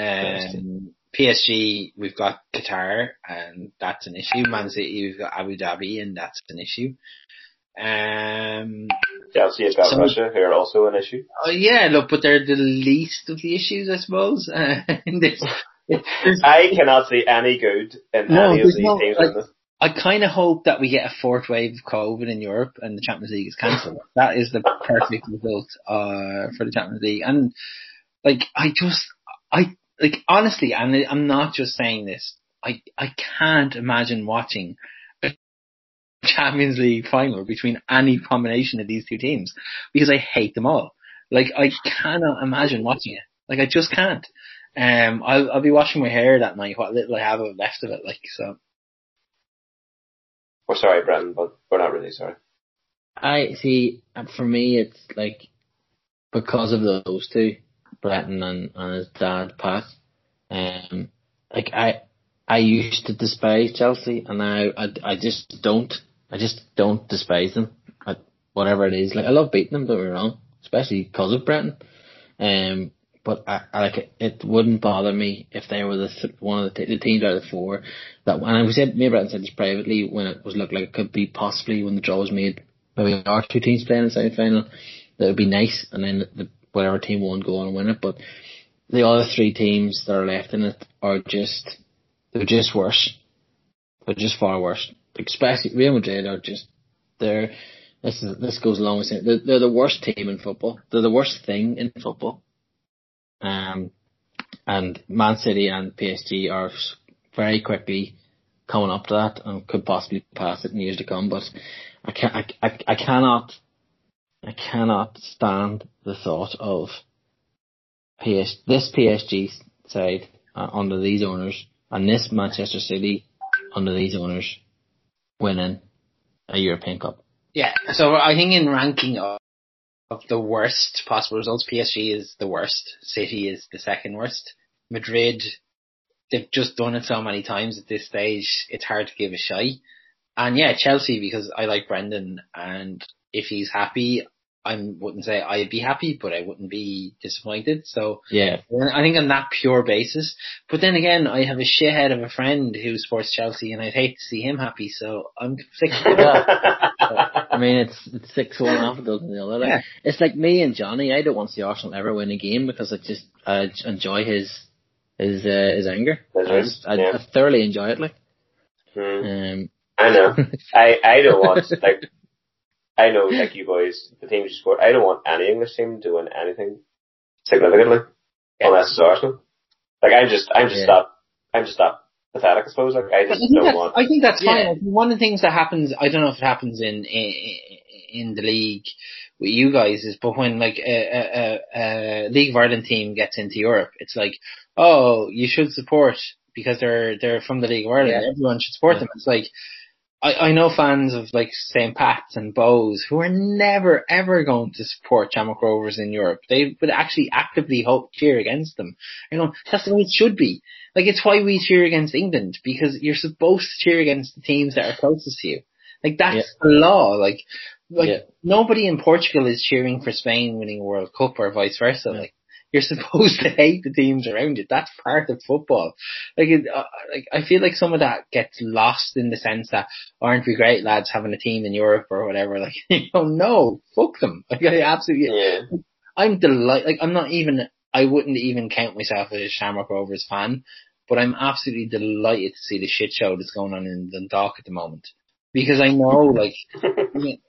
Um, PSG, we've got Qatar, and that's an issue. Man City, we've got Abu Dhabi, and that's an issue. Um, Chelsea have got So- Russia, who are also an issue. oh yeah, look, but they're the least of the issues, I suppose. Uh, in this, I cannot see any good in No, any of these no- teams like- in this. I kind of hope that we get a fourth wave of COVID in Europe and the Champions League is cancelled. that is the perfect result uh, for the Champions League. And like, I just, I like honestly, and I'm not just saying this. I I can't imagine watching a Champions League final between any combination of these two teams because I hate them all. Like, I cannot imagine watching it. Like, I just can't. Um, I'll I'll be washing my hair that night. What little I have left of it, like so. We're sorry, Brendan, but we're not really sorry. I see. For me, it's like because of those two, Breton and, and his dad Pat. Um, like I, I used to despise Chelsea, and now I, I just don't. I just don't despise them. I, whatever it is, like I love beating them. Don't get me wrong, especially because of Breton. Um, but I, I like it, it wouldn't bother me if they were the th- one of the, t- the teams out of the four that. And we said, me and said this privately when it was looked like it could be possibly when the draw was made maybe our two teams playing in the semi final, that would be nice, and then the, whatever team won go on and win it. But the other three teams that are left in it are just they're just worse. They're just far worse. Especially Real Madrid are just they're this is this goes along with saying they're, they're the worst team in football. They're the worst thing in football. Um, and Man City and PSG are very quickly coming up to that and could possibly pass it in years to come. But I can I, I, I cannot I cannot stand the thought of PS this PSG side uh, under these owners and this Manchester City under these owners winning a European Cup. Yeah, so I think in ranking of, the worst possible results, PSG is the worst, City is the second worst. Madrid, they've just done it so many times at this stage, it's hard to give a shy. And yeah, Chelsea because I like Brendan and if he's happy, I wouldn't say I'd be happy, but I wouldn't be disappointed. So Yeah. I think on that pure basis. But then again, I have a shithead of a friend who supports Chelsea, and I'd hate to see him happy. So I'm sick. of that. I mean, it's it's six one half a dozen the other. Like, Yeah. It's like me and Johnny. I don't want to see Arsenal ever win a game because I just I enjoy his his uh, his anger. His I, just- I, yeah. I thoroughly enjoy it. Like, Hmm. um, I know. I I don't want like I know like you boys, the teams you support. I don't want any English team doing anything significantly unless it's Arsenal. Like I'm just I'm just Yeah. that I'm just that pathetic. I suppose. Like I But I just think don't that's, want. I think that's Yeah. fine. Like, One of the things that happens, I don't know if it happens in in, in the league with you guys, is but when like a, a, a, a League of Ireland team gets into Europe, it's like, oh, you should support because they're they're from the League of Ireland. Yeah. Everyone should support Yeah. them. It's like. I, I know fans of like St. Pat's and Bohs who are never ever going to support Shamrock Rovers in Europe. They would actually actively hope cheer against them. You know, that's the way it should be. Like it's why we cheer against England because you're supposed to cheer against the teams that are closest to you. Like that's the law. Like, like Yeah. nobody in Portugal is cheering for Spain winning a World Cup or vice versa. Like you're supposed to hate the teams around you. That's part of football. Like, it, uh, like I feel like some of that gets lost in the sense that aren't we great lads having a team in Europe or whatever? Like, you know, no, fuck them. Like I absolutely, yeah. I'm delighted. Like I'm not even. I wouldn't even count myself as a Shamrock Rovers fan, but I'm absolutely delighted to see the shit show that's going on in Dundalk at the moment because I know, like,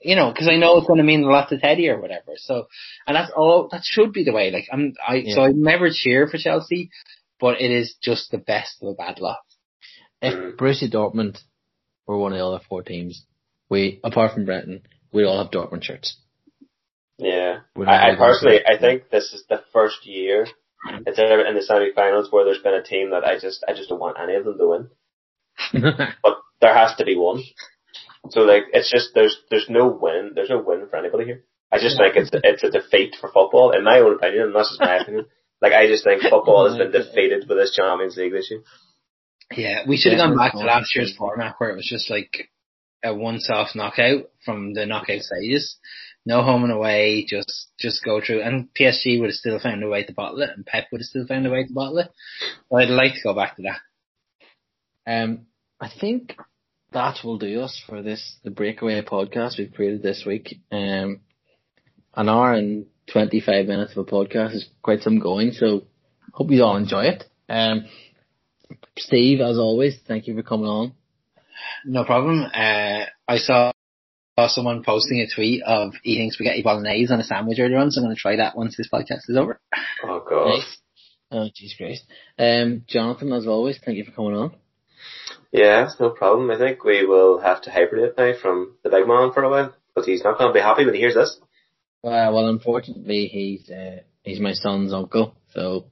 you know, because I know it's going to mean a lot to Teddy or whatever. So, and that's all. That should be the way. Like I'm. I so I never cheer for Chelsea, but it is just the best of a bad lot. if Mm. Borussia Dortmund were one of the other four teams, we apart from Breton, we all have Dortmund shirts. Yeah. I, I personally, I think this is the first year it's ever in the semi-finals where there's been a team that I just, I just don't want any of them to win. But there has to be one. So like, it's just there's there's no win, there's no win for anybody here. I just think it's it's a defeat for football, in my own opinion, and that's just my opinion. Like I just think football has been defeated with this Champions League this year. Yeah, we should have Yeah, gone back to last year's format where it was just like a once-off knockout from the knockout stages. No home and away, just just go through. And PSG would have still found a way to bottle it, and Pep would have still found a way to bottle it. But I'd like to go back to that. Um, I think that will do us for this the breakaway podcast we've created this week. Um, an hour and twenty five minutes of a podcast is quite some going, so hope you all enjoy it. Um, Steve, as always, thank you for coming on. No problem. Uh, I saw, saw someone posting a tweet of eating spaghetti bolognese on a sandwich earlier on, so I'm going to try that once this podcast is over. Oh god. Nice. Oh, jeez Christ. Um, Jonathan, as always, thank you for coming on. Yeah, it's no problem. I think we will have to hibernate now from the big man for a while but he's not going to be happy when he hears this. Uh, well, unfortunately, he's uh, he's my son's uncle, so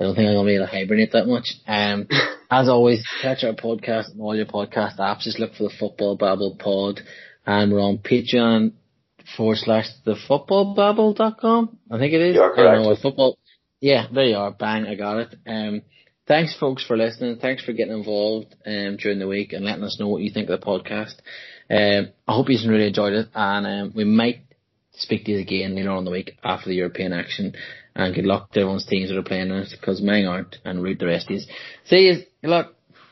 I don't think I'm gonna be able to hibernate that much. Um, as always, catch our podcast and all your podcast apps. Just look for the Football Babble Pod, and we're on Patreon forward slash the footballbabble.com. I think it is. You are I don't know, correct. football. Yeah, there you are. Bang, I got it. Um, thanks, folks, for listening. Thanks for getting involved um, during the week and letting us know what you think of the podcast. Um, I hope you've really enjoyed it, and um, we might speak to you again later on the week after the European action. And good luck to everyone's teams that are playing in it, because mine aren't, and root the rest you. See you. Good luck.